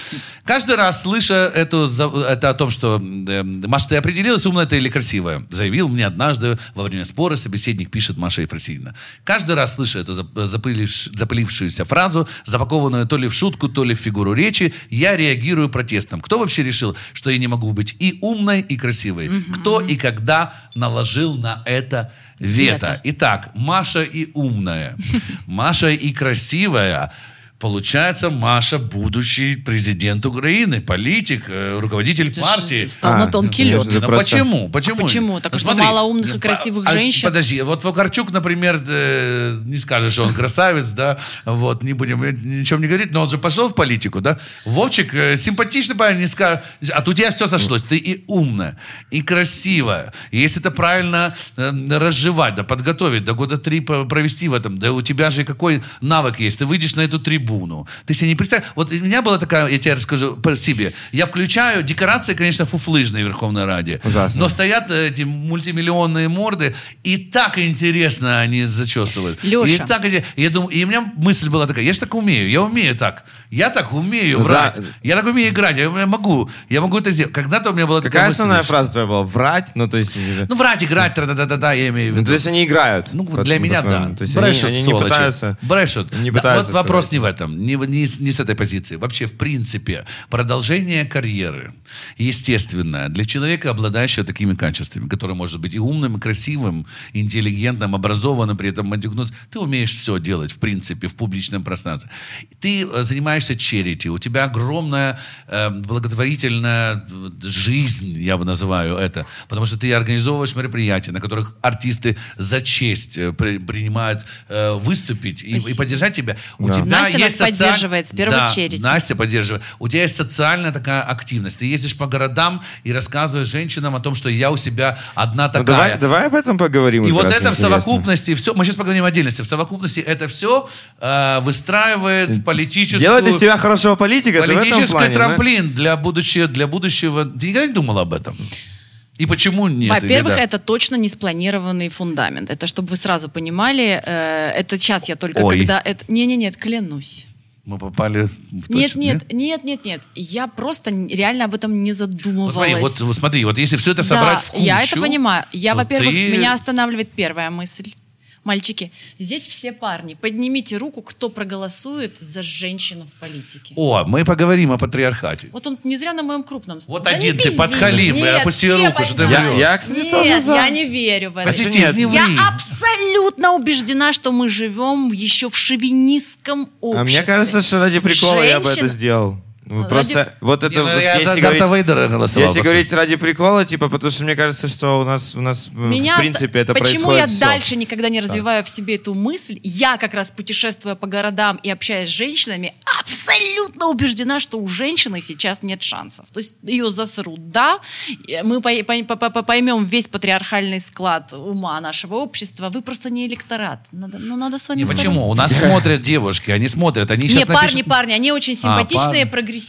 Каждый раз, слыша эту, это о том, что э, Маша, ты определилась, умная ты или красивая, заявил мне однажды во время спора собеседник пишет Маша Ефросиньевна. Каждый раз, слыша эту зап- запыливш- запылившуюся фразу, запакованную то ли в шутку, то ли в фигуру речи, я реагирую протестом. Кто вообще решил, что я не могу быть и умной, и красивой? Кто и когда наложил на это вето? Вето. Итак, Маша и умная, Маша и красивая. Получается, Маша будущий президент Украины, политик, э, руководитель ж партии. Стал А, на тонкий лед. это Ну, просто- почему? Почему? А почему? Так Ну, что смотри. мало умных и красивых а, женщин? Подожди, вот Вакарчук, например, э, не скажешь, что он красавец, да, вот, не будем ничем не говорить, но он же пошел в политику, да. Вовчик э, симпатичный парень, не скажешь, а тут у тебя все сошлось, ты и умная, и красивая. И если это правильно э, разжевать, да, подготовить, да, года три провести в этом, да, у тебя же какой навык есть, ты выйдешь на эту трибуну, ты себе не представь, вот у меня была такая, я тебе расскажу по себе, я включаю, декорации, конечно, фуфлыжные в Верховной Раде, Ужасно. но стоят эти мультимиллионные морды, и так интересно они зачесывают. Леша. И так, я думаю, и у меня мысль была такая, я же так умею, я умею так, я так умею Ну врать, да. я так умею играть, я, я могу, я могу это сделать. Когда-то у меня была такая Какая основная фраза твоя была? Врать? Ну, то есть... или- Ну, врать, играть, да-да-да-да, я имею в Ну, виду. то есть они играют. Ну, для меня, да. То есть Брешут, они, они не пытаются... Брешут. не Да, пытаются вот вопрос не в этом, не, не с- не с этой позиции. Вообще, в принципе, продолжение карьеры, естественно, для человека, обладающего такими качествами, который может быть и умным, и красивым, и интеллигентным, образованным, при этом матюкнуться, ты умеешь все делать, в принципе, в публичном пространстве. Ты э, занимаешься черити, у тебя огромная э, благотворительная э, жизнь, я бы называю это, потому что ты организовываешь мероприятия, на которых артисты за честь э, при- принимают э, выступить и, и поддержать тебя. У Да. тебя Настя есть нас социаль- поддерживает с первой Да, череди. Настя поддерживает. У тебя есть социальная такая активность. Ты ездишь по городам и рассказываешь женщинам о том, что я у себя одна Ну, такая. давай, давай об этом поговорим. И вот это в интересно. совокупности, все, мы сейчас поговорим о отдельности, в совокупности это все э, выстраивает политическую... Делать из себя хорошего политика, Политический плане. да? трамплин для, будущего, для будущего. Ты никогда не думал об этом? И почему нет? Во-первых, да? это точно не спланированный фундамент. Это чтобы вы сразу понимали. э, это сейчас я только Ой. когда... это Не-не-нет, клянусь. Мы попали в Нет, точку, нет, нет, нет, нет. Я просто реально об этом не Ну, задумывалась. смотри, вот, вот смотри, вот если все это собрать да, в кучу... я это понимаю. Я, во-первых, ты- меня останавливает первая мысль. Мальчики, здесь все парни. Поднимите руку, кто проголосует за женщину в политике. О, мы поговорим о патриархате. Вот он не зря на моем крупном. Вот Да один ты подхалим, Нет, опусти руку, что ты. Я, я, кстати, тоже Нет, за. я не верю в это. Простите, нет. не Я абсолютно убеждена, что мы живем еще в шовинистском обществе. А мне кажется, что ради прикола я бы это сделал. Ну, Ради- Просто вот это... Не, ну, вот я если говорить- Вейдера голосовал. Если говорить ради прикола, типа, потому что мне кажется, что у нас, у нас в- Меня в принципе это Почему происходит я всё. дальше никогда не развиваю в себе эту мысль? Я как раз путешествуя по городам и общаясь с женщинами, абсолютно убеждена, что у женщины сейчас нет шансов. То есть ее засрут, да, мы по- по- поймем весь патриархальный склад ума нашего общества. Вы просто не электорат. Надо, ну, надо с вами Не, почему? У нас смотрят девушки, они смотрят, они Не, сейчас парни, парни, они очень симпатичные, парни. прогрессивные,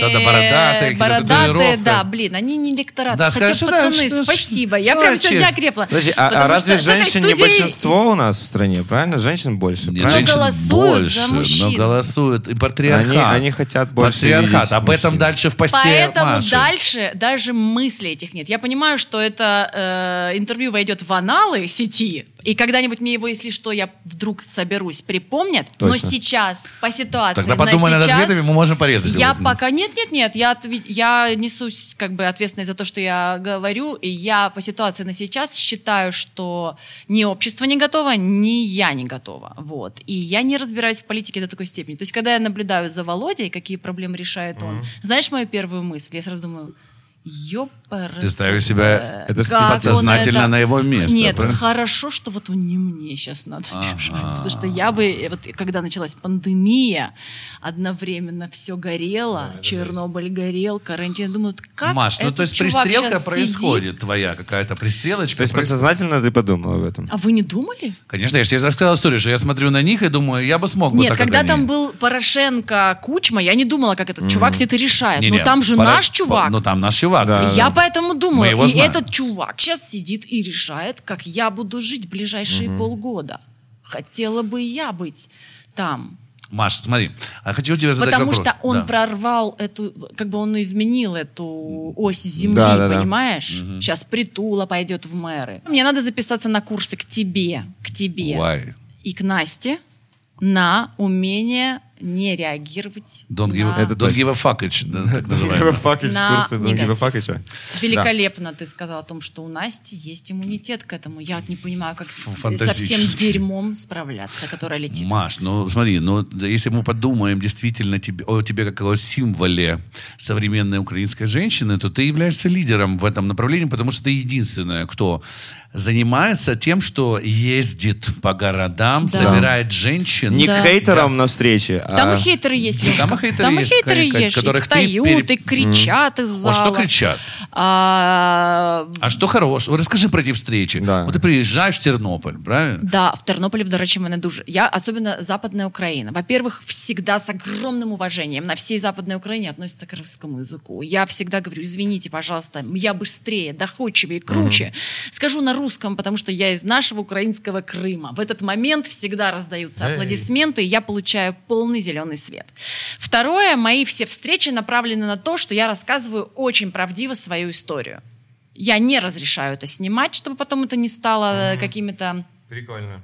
Да-да, бородатые, какие-то бородатые, татуировки. да, блин, они не электорат. Да, Хотя, да, пацаны, что- спасибо, что я прям сегодня окрепла. Подожди, а, а разве что женщин не студией- большинство у нас в стране, правильно? Женщин больше, Нет, правильно? женщин голосуют больше, за мужчин. Но голосуют и патриархат. Они- они хотят больше Патриархат. Об этом мужчин. дальше в посте Поэтому Маши. дальше даже мыслей этих нет. Я понимаю, что это э, интервью войдет в аналы сети, и когда-нибудь мне его, если что, я вдруг соберусь, припомнят. Но Точно. сейчас, по ситуации Тогда на подумай над сейчас, ответами, мы можем порезать. Я его. пока нет, нет, нет, я я несусь как бы ответственность за то, что я говорю, и я по ситуации на сейчас считаю, что ни общество не готово, ни я не готова, вот. И я не разбираюсь в политике до такой степени. То есть, когда я наблюдаю за Володей, какие проблемы решает он, знаешь мою первую мысль? Я сразу думаю. Ёпарасоте, Ты ставишь себя Это как подсознательно это- на его место, Нет, правильно? хорошо, что вот он не мне сейчас надо держать. Потому что я бы, э, вот когда началась пандемия, одновременно все горело, Чернобыль горел, карантин. Я думаю, вот как Маш, ну этот то есть чувак пристрелка происходит сидит? твоя какая-то пристрелочка. То есть происходит. подсознательно ты подумал об этом? А вы не думали? Конечно, я же тебе рассказал историю, что я смотрю на них и думаю, я бы смог бы Нет, так, как когда они. там был Порошенко, Кучма, я не думала, как этот чувак все это решает. Не-не, Но там же пора- наш чувак. Ну там наш чувак. Да. Я поэтому думаю, и знаем. этот чувак сейчас сидит и решает, как я буду жить ближайшие полгода. Хотела бы я быть там. Маш, смотри, а хочу тебе задать Потому вопрос. что он Да. прорвал эту, как бы он изменил эту ось земли, Да, да, да. понимаешь? Сейчас Притула пойдет в мэры. Мне надо записаться на курсы к тебе, к тебе Why? и к Насте на умение не реагировать Don't give, на... это don't give a fuckage, да, так называемый. На. Великолепно ты сказал о том, что у Насти есть иммунитет к этому. Я вот не понимаю, как с- со всем дерьмом справляться, которое летит. Маш, ну смотри, ну если мы подумаем действительно тебе, о тебе как о символе современной украинской женщины, то ты являешься лидером в этом направлении, потому что ты единственная, кто занимается тем, что ездит по городам, Да. собирает женщин. Не Да. к хейтерам на встрече, Там а... и хейтеры есть, Там и хейтеры Там и есть, хейтеры есть. И которых ты встают, пере- и кричат из О, зала. что кричат? А, А что хорошего? Расскажи про эти встречи. Да. Вот ты приезжаешь в Тернополь, правильно? Да, в Тернополі, до речі, мене дуже. Я, особенно Западная Украина. Во-первых, всегда с огромным уважением на всей Западной Украине относятся к русскому языку. Я всегда говорю, извините, пожалуйста, я быстрее, доходчивее, круче. Скажу на русском, потому что я из нашего украинского Крыма. В этот момент всегда раздаются Эй. аплодисменты, и я получаю полный зеленый свет. Второе, мои все встречи направлены на то, что я рассказываю очень правдиво свою историю. Я не разрешаю это снимать, чтобы потом это не стало э, какими-то Прикольно.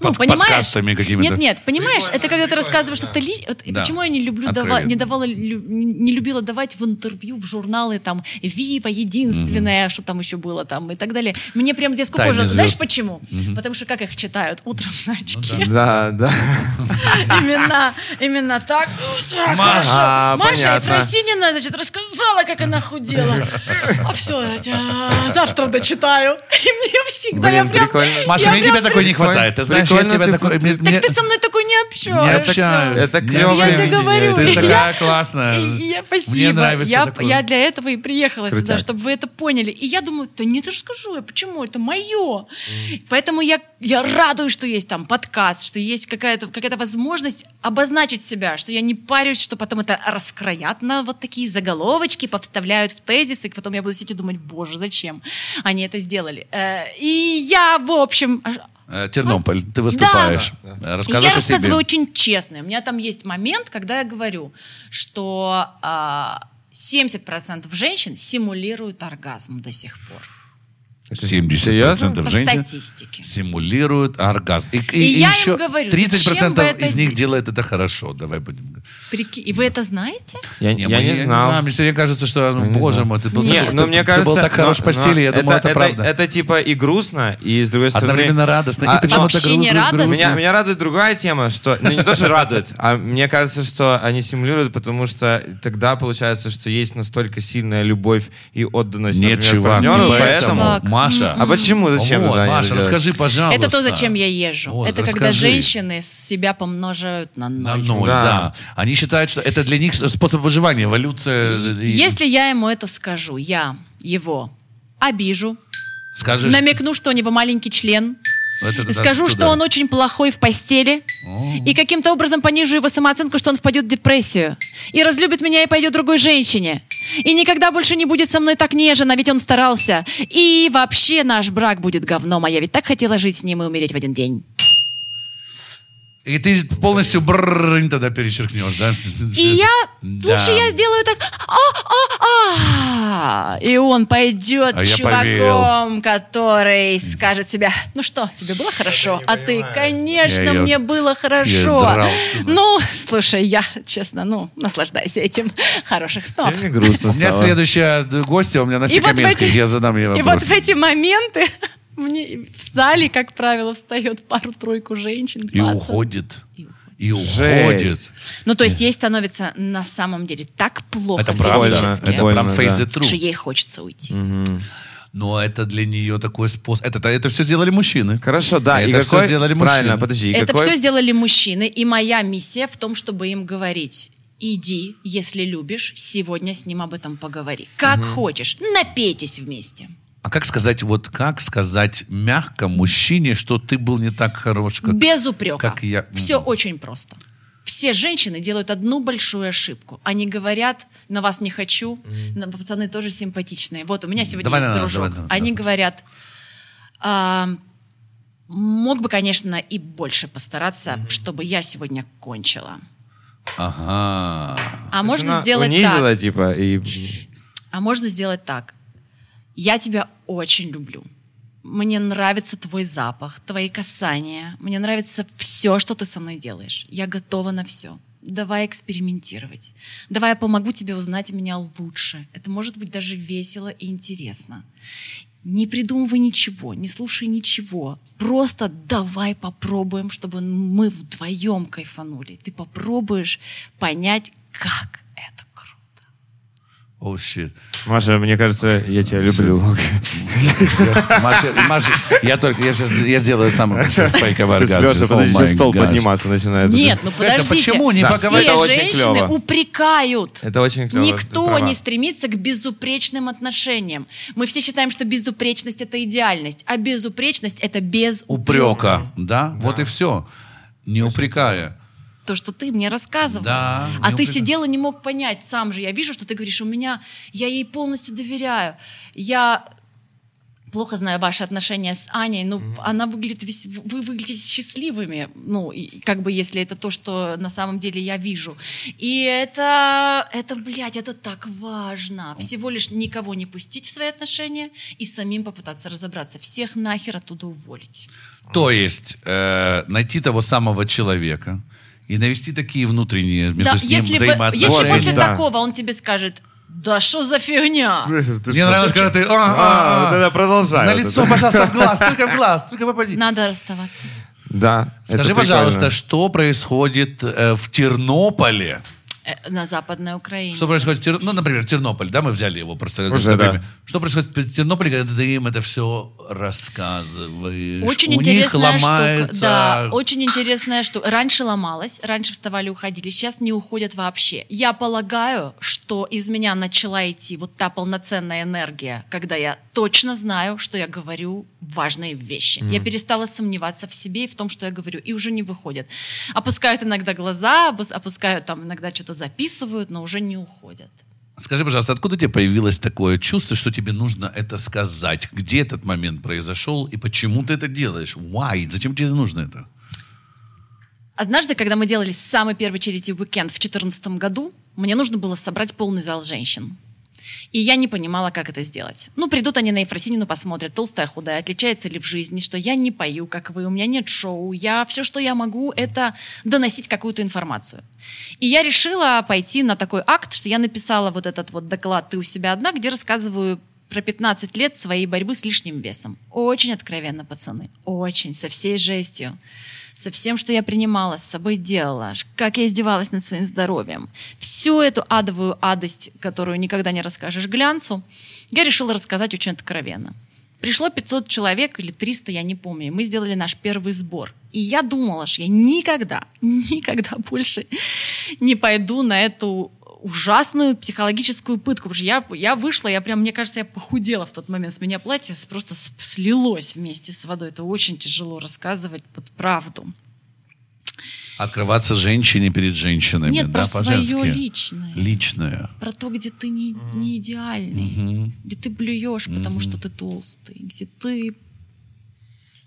Ну, Под- понимаешь? подкастами какими-то. Нет, нет, понимаешь, Прикольно, это когда ты рассказываешь, да. что ты ли... вот Да. Почему я не люблю Откровенно. давать, не давала, лю- не любила давать в интервью, в журналы там Вива, единственная, что там еще было там и так далее. Мне прям детскую кожу. Знаешь почему? Потому что как их читают утром на очке. Да, да. Именно, именно так. Маша. Маша. Ефросинина, значит, рассказала, как она худела. А все, завтра дочитаю. И мне всегда, я прям... прикольно. Маша, мне тебя такой не хватает. Ты знаешь, я Прикольно тебя ты- такой... мне- мне- Так ты со мной такой не Не общаешься. общаюсь. Это Не клёвое Я тебе говорю. Ты я- такая классная. Я спасибо. Мне нравится я, такое. я для этого и приехала сюда, Крутяк. чтобы вы это поняли. И я думаю, да не, ты же скажу, я почему? Это мое. Поэтому я, я радуюсь, что есть там подкаст, что есть какая-то какая возможность обозначить себя, что я не парюсь, что потом это раскроят на вот такие заголовочки, повставляют в тезисы, и потом я буду сидеть и думать, боже, зачем они это сделали. Э, И я, в общем, Тернополь, ты выступаешь. Э, и я Расскажешь себе. рассказываю очень честно. У меня там есть момент, когда я говорю, что а, 70% женщин симулируют оргазм до сих пор. 70% Серьезно? По женщин симулируют оргазм. И, И я им еще говорю, 30% зачем вы это из них де- делает это хорошо. Давай будем. Прики- И вы это знаете? Я, Не, я мы- не знал. знаю. Мне кажется, что, ну, Я не боже знал. мой, ты был, Не, такой- но ты- мне ты кажется, был так хорош в постели, я но думал, это, правда. Это типа и грустно, и с другой стороны... Одновременно радостно. И А, почему-то Вообще гру- не радостно. Меня, меня радует другая тема, что... Ну, не то, что радует, а мне кажется, что они симулируют, потому что тогда получается, что есть настолько сильная любовь и отданность, Нет, например, чувак, партнеру, не Нет, поэтому... Маша. А почему? Зачем Вот, Маша, расскажи, пожалуйста. Это то, зачем я езжу. Вот, это когда расскажи. женщины себя помножают на На ноль. ноль, Да. да. Они считают, что это для них способ выживания, эволюция. И- Если я ему это скажу, я его обижу, Скажешь, намекну, что у него маленький член, это и туда- скажу, туда. что он очень плохой в постели, и каким-то образом понижу его самооценку, что он впадет в депрессию, и разлюбит меня и пойдет другой женщине, и никогда больше не будет со мной так нежен, а ведь он старался, и вообще наш брак будет говном, а я ведь так хотела жить с ним и умереть в один день. И ты полностью бррррынь тогда перечеркнешь, да? И я, Да. лучше я сделаю так, а-а-а, и он пойдет А чуваком, который скажет себе, ну что, тебе было хорошо? А ты, конечно, Я мне было я хорошо. Ну, слушай, я, честно, ну, наслаждаюсь этим. Хороших снов. Мне грустно У меня следующая гостья, у меня Настя И Каменская, я задам ей И вопрос. вот в эти моменты мне в зале, как правило, встает пару-тройку женщин. И пацан. уходит. И уходит. Жесть. Ну, то есть ей становится на самом деле так плохо Это физически, Это прям face да. the truth. что ей хочется уйти. Но это для нее такой способ. Это, это все сделали мужчины. Хорошо, да. Это и какой... сделали мужчины. Правильно, подожди. и Это какой- все сделали мужчины, и моя миссия в том, чтобы им говорить. Иди, если любишь, сегодня с ним об этом поговори. Как хочешь, напейтесь вместе. А как сказать, вот как сказать мягко мужчине, что ты был не так хорош, как... Без упрека. как я. Все очень просто. Все женщины делают одну большую ошибку. Они говорят, на вас не хочу, на пацаны тоже симпатичные. Вот у меня сегодня Давай есть на нас, дружок. давай, давай, Они давай. говорят, «А, мог бы, конечно, и больше постараться, чтобы я сегодня кончила. Ага. А можно Жена сделать унизила, так. типа, и... А можно сделать так. Я тебя очень люблю. Мне нравится твой запах, твои касания. Мне нравится все, что ты со мной делаешь. Я готова на все. Давай экспериментировать. Давай я помогу тебе узнать меня лучше. Это может быть даже весело и интересно. Не придумывай ничего, не слушай ничего. Просто давай попробуем, чтобы мы вдвоем кайфанули. Ты попробуешь понять, как это круто. О, щит. Маша, мне кажется, я тебя люблю. Маша, Маша, я только, я сейчас, я сделаю самый фейковый оргазм. Леша, подожди, сейчас стол подниматься начинает. Нет, ну подождите. почему не Да, поговорить? это Все женщины клево. упрекают. Это очень клево. Никто не стремится к безупречным отношениям. Мы все считаем, что безупречность это идеальность, а безупречность это без Упрека, да? Вот и все. Не упрекая. То, что ты мне рассказывал. Да, а ты упрекаю. сидел и не мог понять сам же. Я вижу, что ты говоришь, у меня, я ей полностью доверяю. Я плохо знаю ваши отношения с Аней, но она выглядит, весь- вы выглядите счастливыми, ну, и как бы, если это то, что на самом деле я вижу. И это, это, блядь, это так важно. Всего лишь никого не пустить в свои отношения и самим попытаться разобраться. Всех нахер оттуда уволить. То есть э, найти того самого человека и навести такие внутренние между Да, с ним если, бы- взаимоотношения. если после да. такого он тебе скажет, да что за фигня? Мне нравится, когда ты... А, А, а, а. это продолжай. На вот лицо, это. пожалуйста, в глаз, только в глаз, только попади. Надо расставаться. Да. Скажи, пожалуйста, что происходит э, в Тернополе? Э, На Западной Украине. Что происходит в Тер- Ну, например, Тернополь, да, мы взяли его просто. Уже, за да. Что происходит в Тернополе, когда ты им это все рассказываешь? Очень У интересная них штука. ломается... Да, очень интересная штука. Раньше ломалась, раньше вставали, уходили, сейчас не уходят вообще. Я полагаю, что из меня начала идти вот та полноценная энергия, когда я точно знаю, что я говорю важные вещи. Я перестала сомневаться в себе и в том, что я говорю, и уже не выходят. Опускают иногда глаза, опус- опускают там иногда что-то записывают, но уже не уходят. Скажи, пожалуйста, откуда у тебя появилось такое чувство, что тебе нужно это сказать? Где этот момент произошел и почему ты это делаешь? Why? Зачем тебе нужно это? Однажды, когда мы делали самый первый charity weekend в 2014 году, мне нужно было собрать полный зал женщин. И я не понимала, как это сделать. Ну, придут они на Ефросинину, посмотрят, толстая, худая, отличается ли в жизни, что я не пою, как вы, у меня нет шоу. Я все, что я могу, это доносить какую-то информацию. И я решила пойти на такой акт, что я написала вот этот вот доклад «Ты у себя одна», где рассказываю про 15 лет своей борьбы с лишним весом. Очень откровенно, пацаны. Очень. Со всей жестью. Со всем, что я принимала, с собой делала. Как я издевалась над своим здоровьем. Всю эту адовую адость, которую никогда не расскажешь глянцу, я решила рассказать очень откровенно. Пришло 500 человек или 300, я не помню. Мы сделали наш первый сбор. И я думала, что я никогда, никогда больше не пойду на эту ужасную психологическую пытку, потому что я, я вышла, я прям, мне кажется, я похудела в тот момент, с меня платье просто слилось вместе с водой. Это очень тяжело рассказывать под правду. Открываться женщине перед женщинами, Нет, да, про по-женски. свое личное. Личное. Про то, где ты не, не идеальный, где ты блюешь, потому что ты толстый, где ты...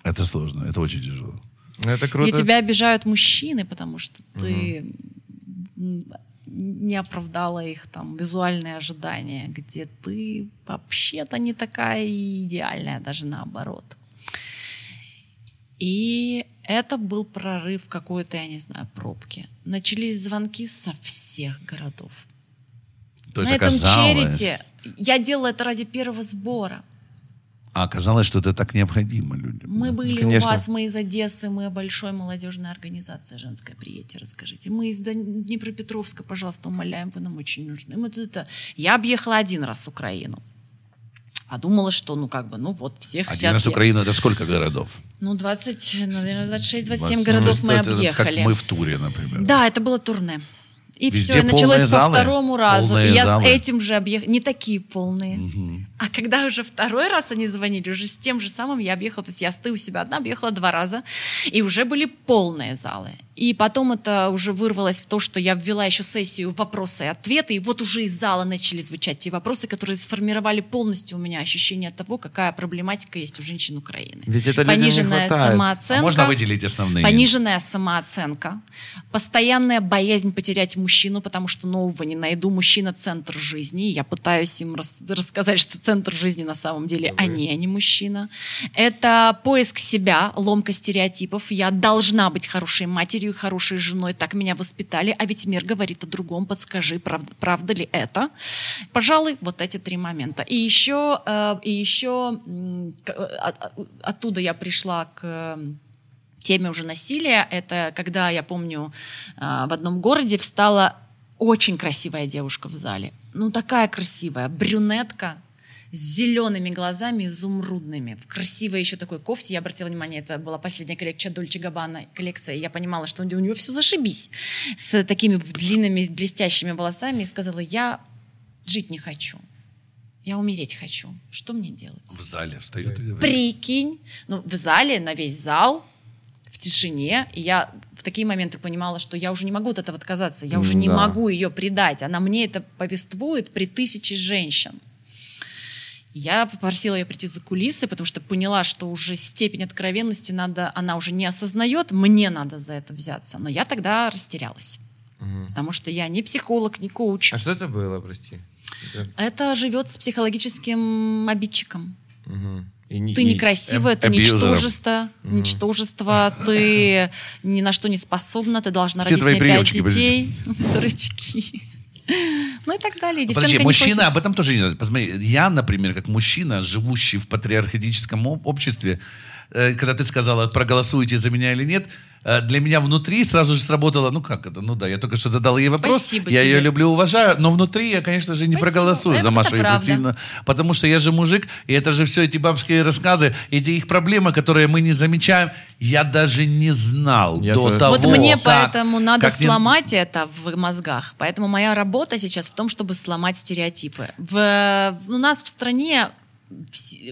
Это сложно, это очень тяжело. Это круто. Где тебя обижают мужчины, потому что ты м, не оправдала их там визуальные ожидания, где ты вообще-то не такая идеальная, даже наоборот. И это был прорыв какой-то, я не знаю, пробки. Начались звонки со всех городов. То есть На этом оказалось, черите я делала это ради первого сбора. А оказалось, что это так необходимо людям. Мы были конечно. у вас, мы из Одессы, мы большой молодежная организация «Женское приятие», расскажите. Мы из Днепропетровска, пожалуйста, умоляем, вы нам очень нужны. Мы тут это... Я объехала один раз Украину. Подумала, что, ну, как бы, ну, вот, всех Один сейчас... раз я- Украина, это сколько городов? Ну, 20, наверное, 26-27 Двадцать- городов ну, мы это объехали. Как мы в туре, например. Да, это было турне. И Везде все, и началось полные по залы? второму разу. И я залы? с этим же объехала. Не такие полные. А когда уже второй раз они звонили, уже с тем же самым я объехала. То есть я стою у себя одна, объехала два раза. И уже были полные залы. И потом это уже вырвалось в то, что я ввела еще сессию вопросы и ответы. И вот уже из зала начали звучать те вопросы, которые сформировали полностью у меня ощущение того, какая проблематика есть у женщин Украины. Ведь это людям не Пониженная хватает. самооценка. А можно выделить основные? Пониженная самооценка, постоянная боязнь потерять мужчину, потому что нового не найду. Мужчина — центр жизни. И я пытаюсь им рас- рассказать, что центр жизни на самом деле они, а не мужчина. Это поиск себя, ломка стереотипов. Я должна быть хорошей матерью, хорошей женой. Так меня воспитали. А ведь мир говорит о другом. Подскажи, правда, правда ли это? Пожалуй, вот эти три момента. И еще, э, и еще э, от- от- оттуда я пришла к э, теме уже насилия. Это когда, я помню, а, в одном городе встала очень красивая девушка в зале. Ну, такая красивая, брюнетка, с зелеными глазами, изумрудными, в красивой еще такой кофте. Я обратила внимание, это была последняя коллекция Дольче Габбана коллекция. и Я понимала, что у нее все зашибись. С такими длинными блестящими волосами. И сказала, я жить не хочу. Я умереть хочу. Что мне делать? В зале встают и говорят. Прикинь, ну, в зале, на весь зал, в тишине, и я в такие моменты понимала, что я уже не могу от этого отказаться, я уже не Да. могу ее предать, она мне это повествует при тысяче женщин. Я попросила ее прийти за кулисы, потому что поняла, что уже степень откровенности надо, она уже не осознает, мне надо за это взяться. Но я тогда растерялась, потому что я не психолог, не коуч. А что это было, прости? Это- Это живет с психологическим обидчиком. Мгм. И Ты и- некрасивая, ты абьюзером. ничтожество, ничтожество, ты ни на что не способна, ты должна Все родить мне пять детей. Дурачки. Ну и так далее. Подожди, девчонка не мужчина об этом тоже не знает. Посмотри, я, например, как мужчина, живущий в патриархатическом об- обществе, когда ты сказала, проголосуете за меня или нет, э, для меня внутри сразу же сработало, ну как это, ну да, я только что задал ей вопрос, Спасибо я тебе. ее люблю, уважаю, но внутри я, конечно же, не Спасибо. проголосую за Это Машу правда. Ефросиньевну, потому что я же мужик, и это же все эти бабские рассказы, эти их проблемы, которые мы не замечаем, я даже не знал Я до тоже. того, Вот мне как- поэтому надо как не- сломать это в мозгах. Поэтому моя работа сейчас в том, чтобы сломать стереотипы. В, у нас в стране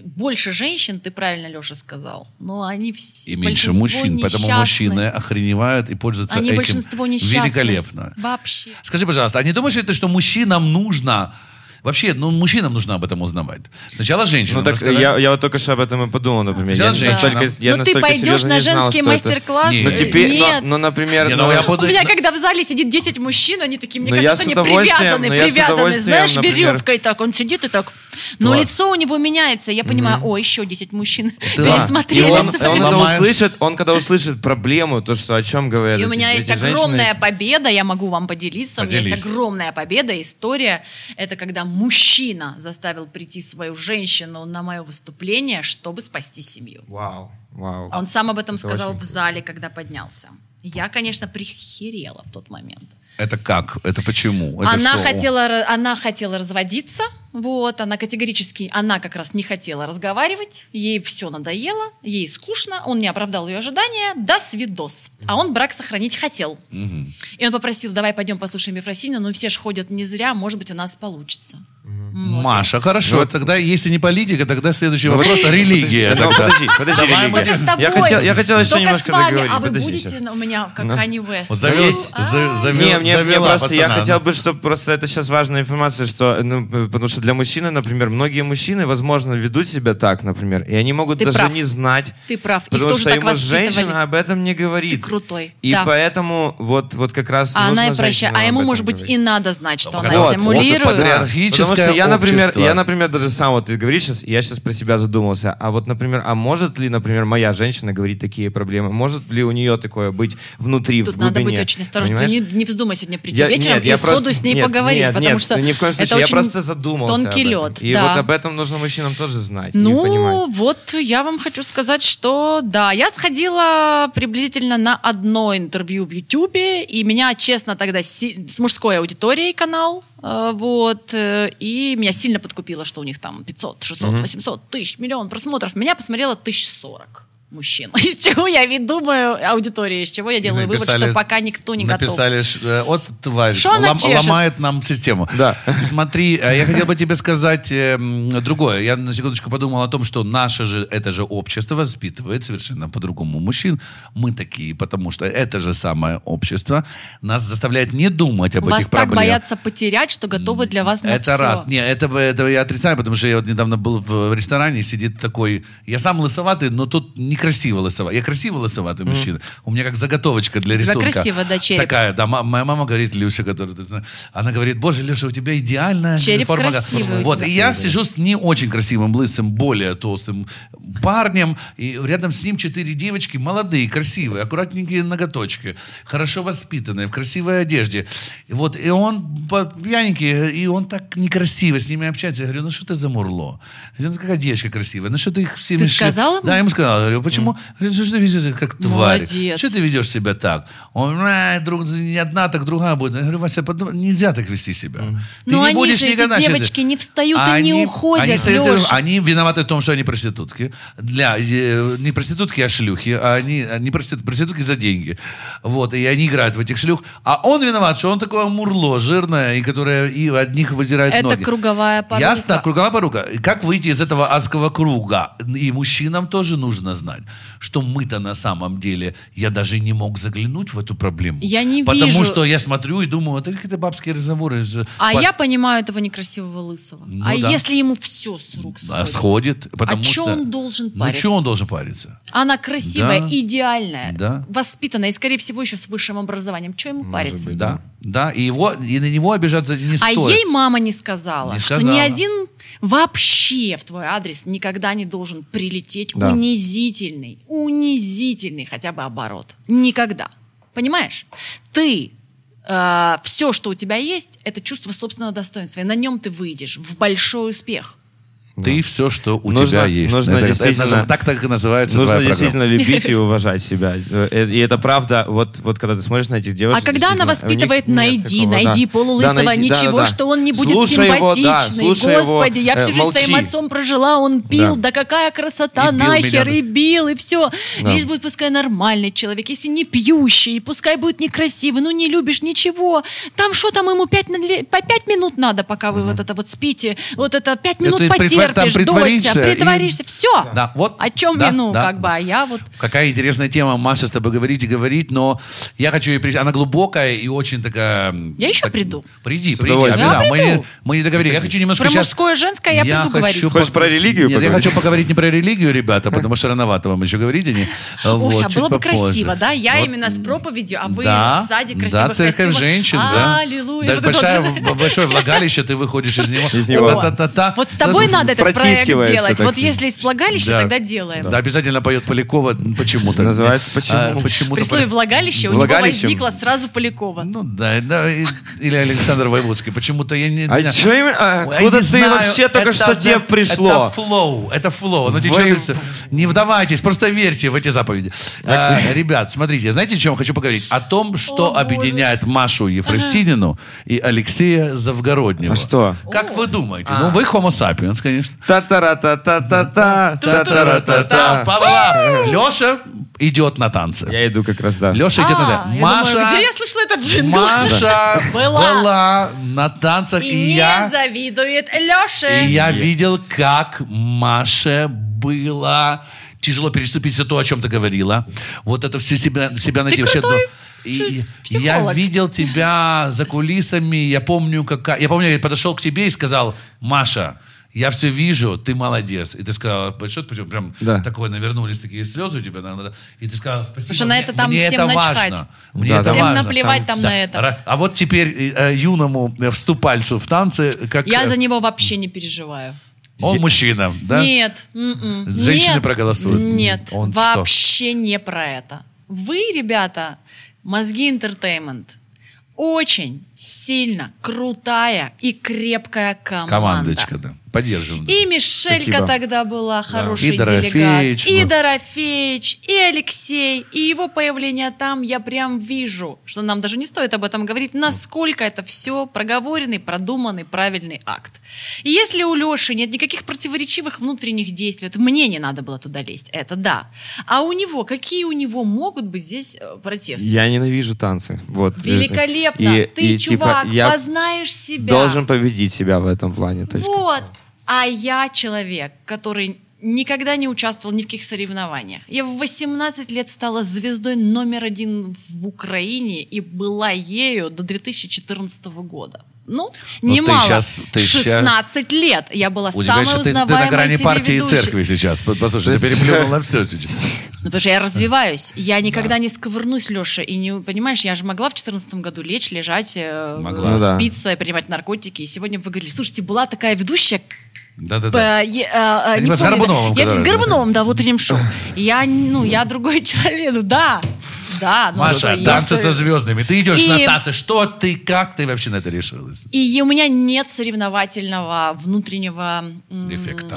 больше женщин, ты правильно, Леша, сказал, но они все И меньше мужчин, поэтому несчастны. мужчины охреневают и пользуются Они этим большинство несчастны. великолепно. Вообще. Скажи, пожалуйста, а не думаешь ли ты, что мужчинам нужно Вообще, ну, мужчинам нужно об этом узнавать. Сначала женщинам Ну так рассказать. я, я вот только что об этом и подумал, например. Я Взял настолько, я ну ты пойдешь на женский мастер-класс? Не. Ну, теперь, Нет. ну, ну, например, Не, ну, ну, я У буду- меня, на- когда в зале сидит 10 мужчин, они такие, мне Ну, я кажется, они привязаны, но привязаны, знаешь, например. веревкой так. Он сидит и так. Но Класс. лицо у него меняется. Я понимаю, о, еще 10 мужчин Да. И пересмотрели он, свои. он это услышит, он когда услышит проблему, то, что о чем говорят И у меня есть женщины, огромная победа, я могу вам поделиться. У меня Поделись. есть огромная победа, история. Это когда мужчина заставил прийти свою женщину на мое выступление, чтобы спасти семью. Вау, вау. Он сам об этом Это сказал в зале, когда поднялся. Я, конечно, прихерела в тот момент. Это как? Это почему? Это она что? хотела, она хотела разводиться, вот, она категорически, она как раз не хотела разговаривать, ей все надоело, ей скучно, он не оправдал ее ожидания, да, свидос. А он брак сохранить хотел. Мгм. И он попросил, давай пойдем послушаем Ефросинина, ну все ж ходят не зря, может быть, у нас получится. Вот. Маша, хорошо. Вот- Тогда, если не политика, тогда следующий Ну, вопрос подожди, религия. подожди, тогда. подожди, подожди, Давай мы религия. Только с тобой, Я хотел- я хотел еще немножко договорить. а вы Подождите будете у меня как. Вот Есть- за- завел- Не, мне, мне завела просто я пацана. хотел бы, чтобы просто это сейчас важная информация, что, ну, потому что для мужчины, например, многие мужчины, возможно, ведут себя так, например, и они могут Ты даже прав. не знать, Ты прав, их потому что ему женщина об этом не говорит. Ты крутой, И да. поэтому вот, вот как раз А нужно она и прощает. женщинам А ему, может быть, говорить. и надо знать, что она Вот, симулирует. вот, патриархическое Потому что я, например, общество. я, например, даже сам вот ты говоришь сейчас, я сейчас про себя задумался. А вот, например, а может ли, например, моя женщина говорить такие проблемы? Может ли у нее такое быть внутри, Тут в глубине? надо быть очень осторожным. Не, не вздумай сегодня прийти Я- вечером нет, и я сходу просто- с ней нет, поговорить, нет, потому нет, что ни в коем это случае. Я очень просто задумался тонкий лед. И да. вот об этом нужно мужчинам тоже знать Ну, вот я вам хочу сказать, что да, я сходила приблизительно на одно интервью в Ютубе, и меня, честно, тогда си- с мужской аудиторией канал, э, вот, э, и меня сильно подкупило, что у них там 500, 600, 800 тысяч, миллион просмотров. Меня посмотрело тысяч сорок мужчин. Из чего я думаю, аудитория, из чего я делаю вывод, Написали- что пока никто не готов. Написали, э, вот тварь, лом- ломает нам систему. Да. Смотри, э, я хотел бы тебе сказать э, другое. Я на секундочку подумал о том, что наше же, это же общество воспитывает совершенно по-другому мужчин. Мы такие, потому что это же самое общество нас заставляет не думать об Вас этих так проблемах. боятся потерять, что готовы для вас на Это всё. раз. Не, это, это я отрицаю, потому что я вот недавно был в ресторане, сидит такой... Я сам лысоватый, но тут некрасиво лысоватый. Я красиво лысоватый мужчина. У меня как заготовочка для рисунка. красиво, да, череп. Такая, да. Моя мама говорит, Люся, которая... Она говорит, боже, Леша, у тебя идеальная Череп форма. красивый Вот, и я сижу с не очень красивым, лысым, более толстым парнем, и рядом с ним четыре девочки, молодые, красивые, аккуратненькие ноготочки, хорошо воспитанные, в красивой одежде. И вот, и он пьяненький, и он так некрасиво с ними общается. Я говорю, ну что ты за мурло? Я говорю, ну какая девочка красивая, ну что ты их все Ты мешаешь?» сказал ему? Да, я ему сказал. Я говорю, почему? Говорю, что ты ведешь себя как тварь? Молодец. Что ты ведешь себя так? Он, «А, друг, не одна, так другая будет. Я говорю, Вася, подумай, нельзя так вести себя. Ты Но не они будешь же, эти никогда счастлив. девочки, не встают и не уходят, они, стоят- они виноваты в том, что они проститутки. Для, э, не проститутки, а шлюхи. А они, они проститут- проститутки за деньги. Вот, и они играют в этих шлюх. А он виноват, что он такое мурло жирное, и которое и от них выдирает Это ноги. круговая порука. Ясно, круговая порука. Как выйти из этого адского круга? И мужчинам тоже нужно знать, что мы-то на самом деле, я даже не мог заглянуть в эту проблему. Я не Потому вижу. что я смотрю и думаю, это какие-то бабские разговоры. же. А По- я понимаю этого некрасивого лысого. Ну а да. если ему все с рук А, сходит? сходит. Потому а что что... он должен Ну, париться? что он должен париться? Она красивая, Да. идеальная, Да. воспитанная и, скорее всего, еще с высшим образованием. Что ему париться? Да, да. И, его, и на него обижаться не А стоит. ей мама не сказала, Не что сказала. ни один вообще в твой адрес никогда не должен прилететь Да. унизительный, унизительный хотя бы оборот. Никогда. Понимаешь? Ты все, что у тебя есть, это чувство собственного достоинства. И на нем ты выйдешь в большой успех. Ты все, что у Нужно- тебя есть. нужно Это- это действительно- назыв- так так и называется Нужно твоя действительно любить и уважать себя. Э, И это правда, вот, вот когда ты смотришь на этих девушек... А когда она воспитывает «найди, такого, найди да. полулысого, Да, найди, ничего, да, да. что он не будет Слушай его, да, симпатичный, слушай его, господи, я э, всю жизнь с твоим молчи. отцом прожила, он пил, Да. да, какая красота, И бил нахер, меня. и бил, и все. Да. Лишь будет пускай нормальный человек, если не пьющий, пускай будет некрасивый, ну не любишь ничего. Там что там ему пять, по пять минут надо, пока вы вот это вот спите, вот это пять минут Это потерпишь, притворишься. дотерпишься, и- притворишься, все. Да, вот. О чем Да, вину, да. как бы, а я вот... Какая интересная тема, Маша, с тобой говорить и говорить, но я хочу ей прийти. Она глубокая и очень такая... Я еще так- приду. Приди, С приди. удовольствием. обязательно. Я Мы, приду. мы не договорились. Я хочу немножко Про сейчас... мужское и женское я приду говорить. хочу Хочешь про религию Нет, я поговорить? хочу поговорить не про религию, ребята, потому что рановато вам еще говорить ней. Ой, Вот, а было бы красиво, да? Я именно с проповедью, а вы Да, сзади да, красивых церковь костюмах. женщин, да. Аллилуйя. Да, большое влагалище, ты выходишь из него. Из него. Та-та-та-та. Вот с тобой надо этот проект делать. так. Вот если есть влагалище, Да. тогда делаем. Да, обязательно поет Полякова почему-то. Называется «Почему?». А, почему-то При слове влагалище у него возникло сразу Полякова. Ну да, да, и- или Александр Воеводский. Почему-то я не... А не- чё им- а откуда ты вообще только что тебе да- пришло? Это flow, это flow. Оно течет и всё. Не вдавайтесь, просто верьте в эти заповеди. А, ребят, смотрите, знаете, о чем хочу поговорить? О том, что объединяет Машу Ефросинину и Алексея Завгороднего. А что? Как вы думаете? Ну, вы homo sapiens, конечно. Та-та-ра-та-та-та-та. Та-та-ра-та-та. Павла, Леша идет на танцы. Я иду как раз, да. Леша идет на А, танцы. Маша... где я слышала этот джингл? Маша Была. на танцах, И не я, завидует Леше. и я видел, как Маше было тяжело переступить все то, о чем ты говорила. Вот это все себя, себя найти. Вообще, крутой. И психолог. я видел тебя за кулисами, я помню, как... Я помню, я подошел к тебе и сказал, Маша, я все вижу, ты молодец. И ты сказала, большое спасибо, прям Да. такое навернулись такие слезы у тебя. наверное, И ты сказала, спасибо. Потому что на мне- это там мне всем это важно. Мне Да, это там- Всем важно. наплевать там Да. на это. А вот теперь э, юному э, вступальцу в танцы, как Я э, за него вообще не переживаю. он мужчина, да? Нет. м-м, Женщины нет, проголосуют. Нет, Он что? вообще не про это. Вы, ребята, мозги интертеймент. Очень сильно крутая и крепкая команда. Командочка, да. Поддерживаем. да. И Мишелька Спасибо. тогда была хороший И Дорофеич делегат. И. Дорофеич, и Алексей, и его появление там, я прям вижу, что нам даже не стоит об этом говорить, насколько это все проговоренный, продуманный, правильный акт. И если у Леши нет никаких противоречивых внутренних действий, вот мне не надо было туда лезть, это да. А у него, какие у него могут быть здесь э, протесты? Я ненавижу танцы. Вот. Великолепно. И- Ты, и, типа, чувак, я познаешь себя. должен победить себя в этом плане. точка. Вот. А я человек, который никогда не участвовал ни в каких соревнованиях. Я в 18 лет стала звездой номер один в Украине и была ею до 2014 года. Ну, Ну, ты немало. ты щас- 16 лет я была Удивляюсь, самой что ты, ты узнаваемой на грани партии и церкви сейчас. По- Послушай, ты переплюнул на все. Ну, потому что я развиваюсь. Я никогда не сковырнусь, Леша. И не, понимаешь, я же могла в 2014 году лечь, лежать, э, Могла. Ну да. спиться, принимать наркотики. И сегодня вы говорили, слушайте, была такая ведущая, Да-да-да. Э, э, Ты не с помню, да. Горбуновым, Я с Горбуновым, да, в утреннем шоу. Я, ну, я другой человек, ну, да, да. ну, что, Маша, я- танцы со звездами. Ты идешь И- на танцы. Что ты, как ты вообще на это решилась? И у меня нет соревновательного внутреннего... Эффекта.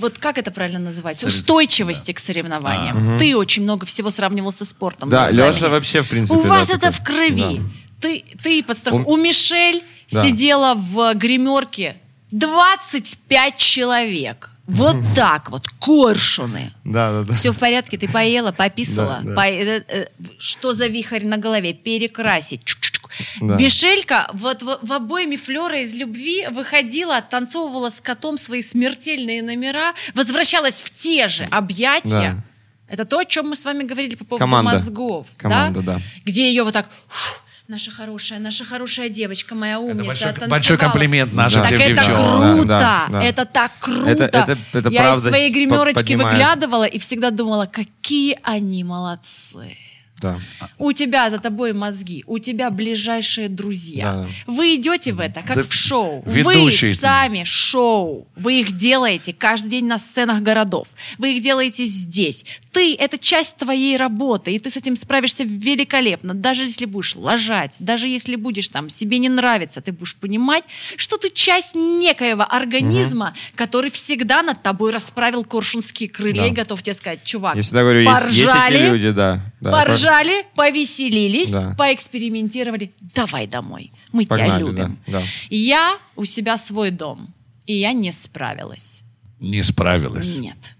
Вот как это правильно называется? Сорев- Устойчивости к соревнованиям. Ты очень много всего сравнивал со спортом. Да. Леша вообще, в принципе, У да, вас такой. это в крови. Ты, ты подстрах... У- У Мишель Да. сидела в гримерке 25 человек. Вот так вот, коршуны. Да, да, да. Все в порядке, ты поела, пописала. Да, да. По- э, э, что за вихрь на голове? Перекрасить. Чук-чук. Да. Мишелька вот в, в обойме Флера из любви выходила, танцовывала с котом свои смертельные номера, возвращалась в те же объятия. Да. Это то, о чем мы с вами говорили по поводу Команда. мозгов. Команда, да. Где ее вот так... «Фу, Наша хорошая, наша хорошая девочка, моя умница, большой- танцевала». большой комплимент нашим Да. Так это девчонкам. круто, Да, да, да. это так круто. Это- это- это Я правда из своей гримерочки поднимает. выглядывала и всегда думала, какие они молодцы. Да. У тебя за тобой мозги, у тебя ближайшие друзья. Да. Вы идете в это, как Да в шоу. ведущий. Вы сами шоу. Вы их делаете каждый день на сценах городов. Вы их делаете здесь. Ты — это часть твоей работы, и ты с этим справишься великолепно. Даже если будешь лажать, даже если будешь там себе не нравиться, ты будешь понимать, что ты часть некоего организма, который всегда над тобой расправил коршунские крылья Да. и готов тебе сказать, чувак, Я всегда говорю, есть, есть эти поржали, люди, да. да. Поржали, повеселились, Да. поэкспериментировали. Давай домой. Мы тебя Погнали, любим. да, да. Я у себя свой дом. И я не справилась. Не справилась. Нет.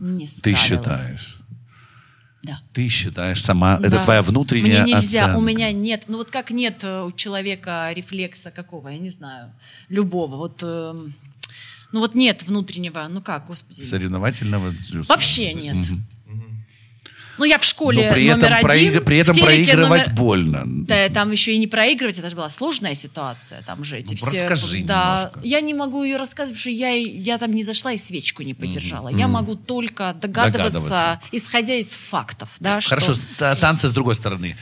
Не Ты справилась. считаешь. Да. Ты считаешь сама. Это Да. твоя внутренняя Мне нельзя, оценка. у меня нет. Ну вот как нет э, у человека рефлекса какого, я не знаю, любого. Вот, эм, Ну вот нет внутреннего, ну как, господи. Соревновательного. Вообще нет. Ну я в школе Но при этом, номер один, проиг- при этом проигрывать номер- больно. Да, там еще и не проигрывать, это же была сложная ситуация, там же эти Ну, все... расскажи да, немножко. я не могу ее рассказывать, потому что я, я там не зашла и свечку не подержала. Я могу только догадываться, Догадываться. исходя из фактов, да, Хорошо, что... танцы с другой стороны.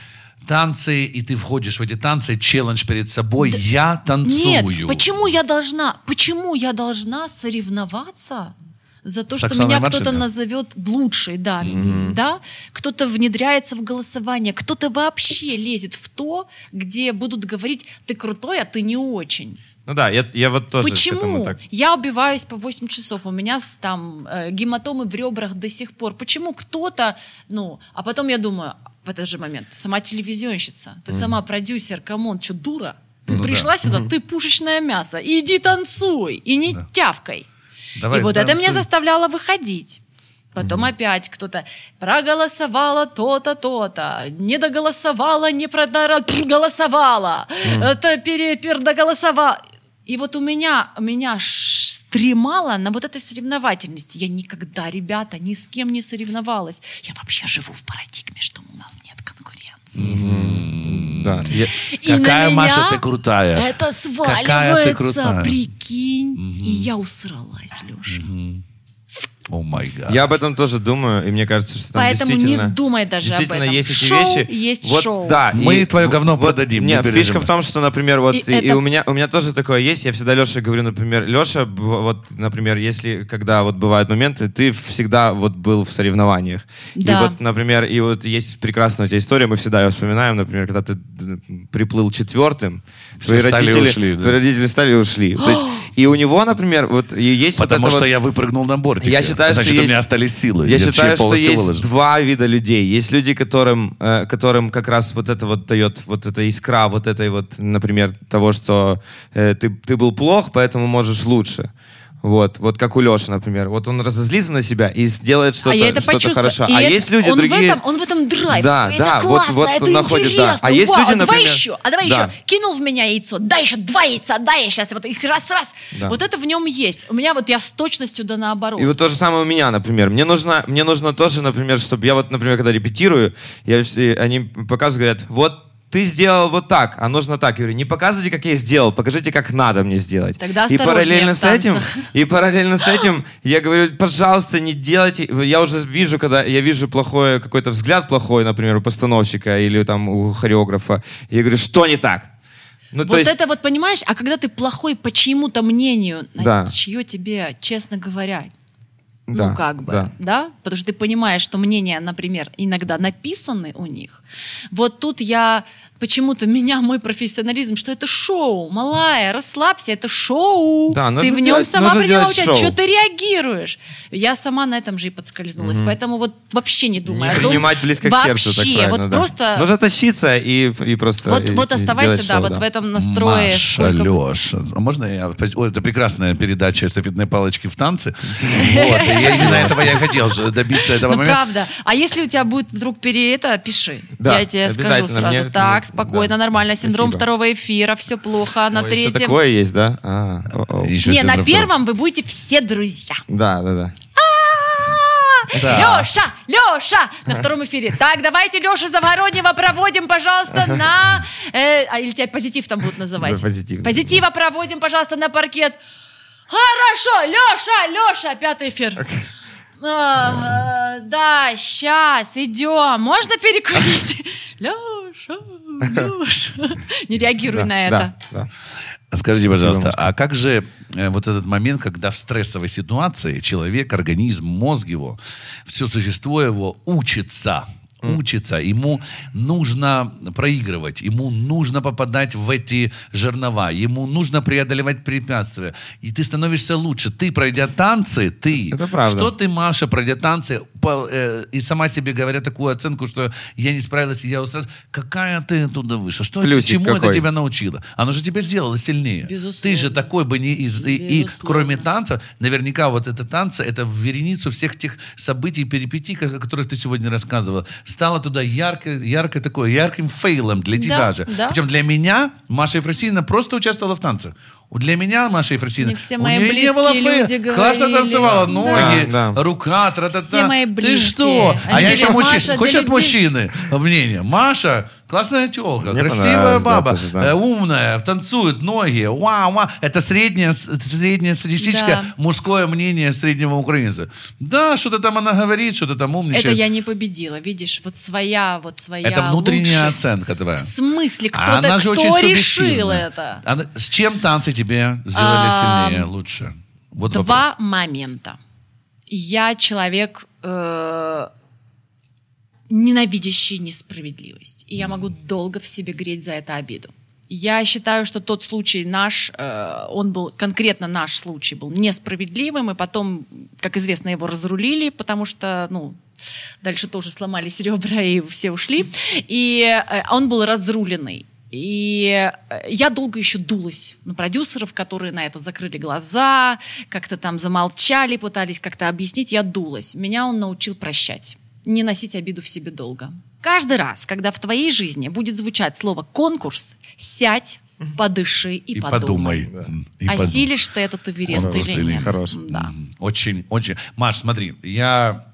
Танцы, и ты входишь в эти танцы, челлендж перед собой. Я танцую. Нет, почему я должна, почему я должна соревноваться за то, С что меня кто-то назовет лучшей, да, да, кто-то внедряется в голосование, кто-то вообще лезет в то, где будут говорить, ты крутой, а ты не очень. Ну да, я, я вот тоже Почему? так. Я убиваюсь по 8 часов, у меня там э, гематомы в ребрах до сих пор. Почему кто-то, ну, а потом я думаю, в этот же момент, сама телевизионщица, ты сама продюсер, come on, что, дура? Ты Ну пришла сюда, ты пушечное мясо, иди танцуй, и не тявкай. Давай, и вот это меня заставляло выходить. Потом опять кто-то проголосовала то-то, то-то, не доголосовала, не проголосовала, это перепердоголосовала. И вот у меня, меня стремало на вот этой соревновательности. Я никогда, ребята, ни с кем не соревновалась. Я вообще живу в парадигме, что конкуренции. Да, я- И Какая, на Маша, ты крутая. Это Какая ты сваливается, крутая. прикинь. И я усралась, Леша. О май гад. Я об этом тоже думаю, и мне кажется, что там Поэтому не действительно... думай даже об действительно этом. есть эти Шоу вещи. есть вот, шоу. Да, Мы и твое говно вот, продадим, не Нет, фишка переживай. в том, что, например, вот И и, и это- у меня у меня тоже такое есть. Я всегда Леше говорю, например, Леша, вот, например, если когда вот бывают моменты, ты всегда вот был в соревнованиях. Да. И вот, например, и вот есть прекрасная у тебя история, мы всегда ее вспоминаем, например, когда ты приплыл четвертым, Все твои и родители, ушли, да. твои родители встали и ушли. То есть и у него, например, вот и есть вот Потому это что вот- я выпрыгнул на бортик. я считаю, Значит, что у меня остались силы. Я, считаю, чай что есть выложил. два вида людей. Есть люди, которым, э, которым как раз вот это вот дает вот эта искра, вот этой вот, например, того, что э, ты, ты был плох, поэтому можешь лучше. Вот, вот как у Леши, например. Вот он разозлится на себя и сделает что-то а я это что-то хорошо. И а это- есть люди он другие... В этом, он в этом драйв. Да, это да, вот- классно, вот это он находит, да. интересно. А есть Вау, люди, давай например- еще, а давай Да. еще. Кинул в меня яйцо, дай еще два яйца, дай я сейчас вот их раз-раз. Да. Вот это в нем есть. У меня вот я с точностью да наоборот. И вот то же самое у меня, например. Мне нужно, мне нужно тоже, например, чтобы я вот, например, когда репетирую, я, они показывают, говорят, вот ты сделал вот так, а нужно так. Я говорю, не показывайте, как я сделал, покажите, как надо мне сделать. Тогда и параллельно с этим, и параллельно с этим я говорю, пожалуйста, не делайте. Я уже вижу, когда я вижу плохой какой-то взгляд плохой, например, у постановщика или там у хореографа. Я говорю, что не так? Ну, вот это вот, понимаешь, а когда ты плохой по чьему-то мнению, Да. чье тебе, честно говоря, Да, ну как бы, да. да. Потому что ты понимаешь, что мнения, например, иногда написаны у них. Вот тут я почему-то меня мой профессионализм, что это шоу, малая, расслабься, это шоу. Да, ты в нем делать- сама приняла участие, что ты реагируешь. Я сама на этом же и подскользнулась, поэтому вот вообще не думаю. не о том- принимать близко к вообще, сердцу, так правильно, вот да. просто Нужно тащиться и, и просто вот, и- вот оставайся, да, шоу, вот в этом настрое. Маша, сколько Леша. А Можно я... Ой, это прекрасная передача эстафетной палочки в танце. Вот, я- именно этого я хотел же добиться этого Ну, момента. правда. А если у тебя будет вдруг пере это, пиши. Да, я тебе скажу сразу. Мне- так, спокойно, да. нормально. Синдром Спасибо. второго эфира, все плохо. На Ой, еще третьем... такое есть, да? А, Не, на второго. первом вы будете все друзья. Да, да, да. Да. Леша, Леша! На втором эфире. Так, давайте Лешу Завгороднего проводим, пожалуйста, на... э, а, или тебя позитив там будут называть? Да, позитив. Позитива проводим, пожалуйста, на паркет. Хорошо, Леша, Леша, пятый эфир. А, э, да, сейчас, идем. Можно перекурить? Леша, Леша. Не реагируй Да, на это. Да, да. Скажите, пожалуйста, Спасибо, а как же э, вот этот момент, когда в стрессовой ситуации человек, организм, мозг его, все существо его учится, учится, ему нужно проигрывать, ему нужно попадать в эти жернова, ему нужно преодолевать препятствия, и ты становишься лучше. Ты, пройдя танцы, ты, Это правда. что ты, Маша, пройдя танцы, и сама себе говоря такую оценку, что я не справилась, и я устроилась, какая ты оттуда вышла? Что это, Плюсик чему это какой. тебя научило? Оно же тебя сделало сильнее. Безусловно. Ты же такой бы не из... И, и кроме танца, наверняка вот это танцы, это в вереницу всех тех событий, перипетий, о которых ты сегодня рассказывала, стало туда ярко, ярко такое, ярким фейлом для тебя Да, же. да. Причем для меня Маша Ефросиньевна просто участвовала в танце. Для меня, Маша Ефросиньевна, Не все у мои нее не было люди Классно говорили. танцевала, ноги, Да, да. рука, тра-та-та. Все мои Ты близкие. что? А Они я еще мужчина. «Маша, Хочешь для от людей». мужчины мнение? Маша, классная телка, Мне красивая понравилось, да, баба, тоже, да. э, умная, танцует, ноги, вау, вау. Это среднее, среднее статистическое Да. мужское мнение среднего украинца. Да, что-то там она говорит, что-то там умничает. Это я не победила, видишь, вот своя, вот своя Это внутренняя лучшесть. оценка твоя. В смысле, А кто-то, она же очень кто субъективна. решил это? Она- с чем танцы тебе сделали Ам, сильнее, лучше? Вот вопрос. Два момента. Я человек, э, ненавидящий несправедливость. И я могу долго в себе греть за это обиду. Я считаю, что тот случай наш, э, он был, конкретно наш случай был несправедливым, и потом, как известно, его разрулили, потому что, ну, дальше тоже сломались ребра, и все ушли. И э, он был разруленный. И э, я долго еще дулась на продюсеров, которые на это закрыли глаза, как-то там замолчали, пытались как-то объяснить. Я дулась. Меня он научил прощать, не носить обиду в себе долго. Каждый раз, когда в твоей жизни будет звучать слово «конкурс», сядь, подыши и, И подумай. подумай. И подумай. Осилишь ты этот Эверест Хорош или нет? хорош. Да. Очень, очень. Маш, смотри, я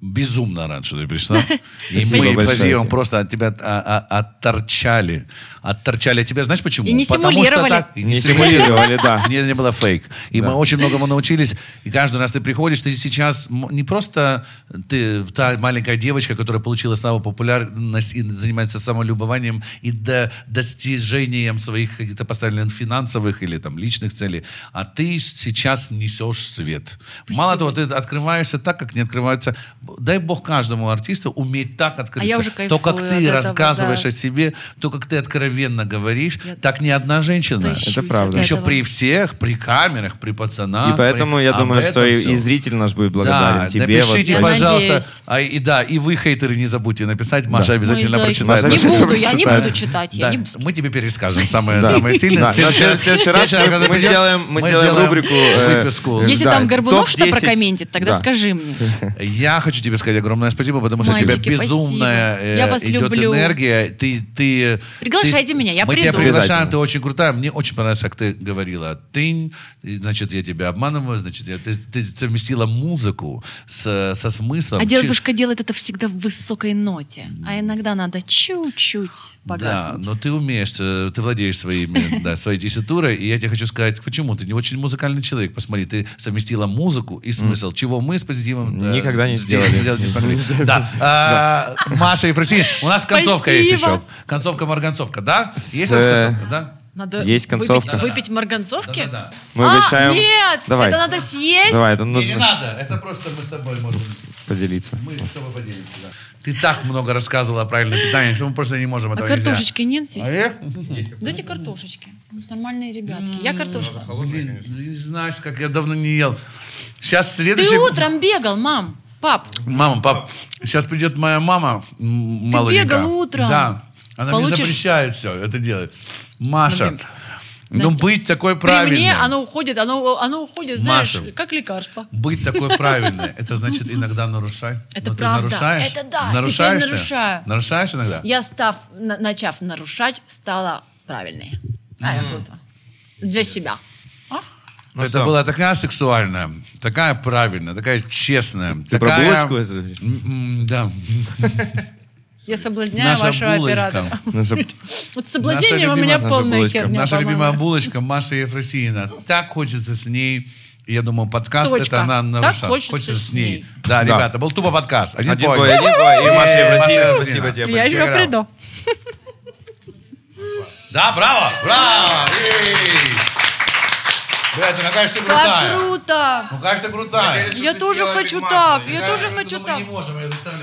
безумно рад, что ты пришла. И мы тебе. просто от тебя а, а, отторчали. Отторчали от тебя. Знаешь почему? И не Потому что стимулировали. так- и Не стимулировали, да. Нет, не было фейк. И мы очень многому научились. И каждый раз ты приходишь, ты сейчас не просто ты та маленькая девочка, которая получила славу популярность и занимается самолюбованием и до, достижением своих каких-то поставленных финансовых или там личных целей, а ты сейчас несешь свет. Мало того, ты открываешься так, как не открываются. Дай бог каждому артисту уметь так открыться. А уже то, как ты этого, рассказываешь да. о себе, то, как ты откровенно говоришь, так ни одна женщина. Тащусь Это правда. Еще этого. при всех, при камерах, при пацанах. И поэтому при- я думаю, этом что и, и зритель наш будет благодарен да, тебе. напишите, Я вот, пожалуйста. надеюсь. А, и да, и вы, хейтеры, не забудьте написать. Маша обязательно Мой прочитает. Маша Не буду, я не буду читать. я Да, не мы тебе перескажем самое, Да. сильное. Да, на следующий- раз мы- сделаем- мы сделаем рубрику, э, выписку. Если да, там Горбунов что-то топ-10. прокомментит, тогда Да. скажи мне. Я хочу тебе сказать огромное спасибо, потому что у тебя Мальчики, безумная спасибо. Я э, вас идет люблю. энергия. Ты, ты, Приглашайте ты- меня, я Мы тебя приду. приглашаем, Обязательно. ты очень крутая. Мне очень понравилось, как ты говорила. Ты, значит, я тебя обманываю, значит, я, ты, ты совместила музыку с, со смыслом. А Чи- девушка делает это всегда в высокой ноте. А иногда надо чуть-чуть Да, погаснуть. но ты умеешь, э, ты владеешь своими, да, своей тесситурой, и я тебе хочу сказать, почему ты не очень музыкальный человек. Посмотри, ты совместила музыку и смысл, чего мы с позитивом э, Никогда не здесь сделали. сделать не смогли. Да. А, Маша и Фросин, у нас концовка есть еще. Концовка-марганцовка, да? Есть у нас концовка, да? Надо Есть выпить- концовка. Выпить, марганцовки? Да-да-да. Мы а, обещаем... нет, Давай. это надо съесть. Давай, это Не, не нужно надо, это просто мы с тобой можем, поделиться. мы с тобой поделимся. да. Ты так много рассказывала о правильном питании, что мы просто не можем А этого нельзя. картошечки нет здесь? А э? Дайте картошечки. Нормальные ребятки. Я картошка. Блин, не знаешь, как я давно не ел. Сейчас Ты следующий... утром бегал, мам. Пап, Мама, пап, сейчас придет моя мама молоденькая. бегал утром. Да. Она Получишь- мне запрещает все это делать. Маша, ну Настя, быть такой при правильной. мне оно уходит, оно, оно уходит, знаешь, Маша. как лекарство. Быть такой правильной, это значит иногда нарушай. Это Но ты правда. нарушаешь. Это да, теперь Нарушаешь ты? нарушаю. Нарушаешь иногда? Я, став, на- начав нарушать, стала правильной. А, я круто. Для себя. Ну это что? была такая сексуальная, такая правильная, такая честная. Ты про такая... булочку это Да. Я соблазняю Наша вашего булочка. оператора. Наша- Вот с соблазнением у любимая меня полная булочка. херня. Наша любимая булочка Маша Ефросинина. Так хочется с ней. Я думаю, подкаст Точка. это она Так нарушала. хочется с ней. Да, Да. ребята, был тупо подкаст. Один, Один бой. бой, один бой. И Маша Э, Маша спасибо тебе Я большое. еще приду. Да, браво, браво. Блядь, ну какая же ты Как крутая. круто! Ну, какая же ты крутая. Я тоже хочу так, я тоже хочу Мы так. не можем, я заставляю.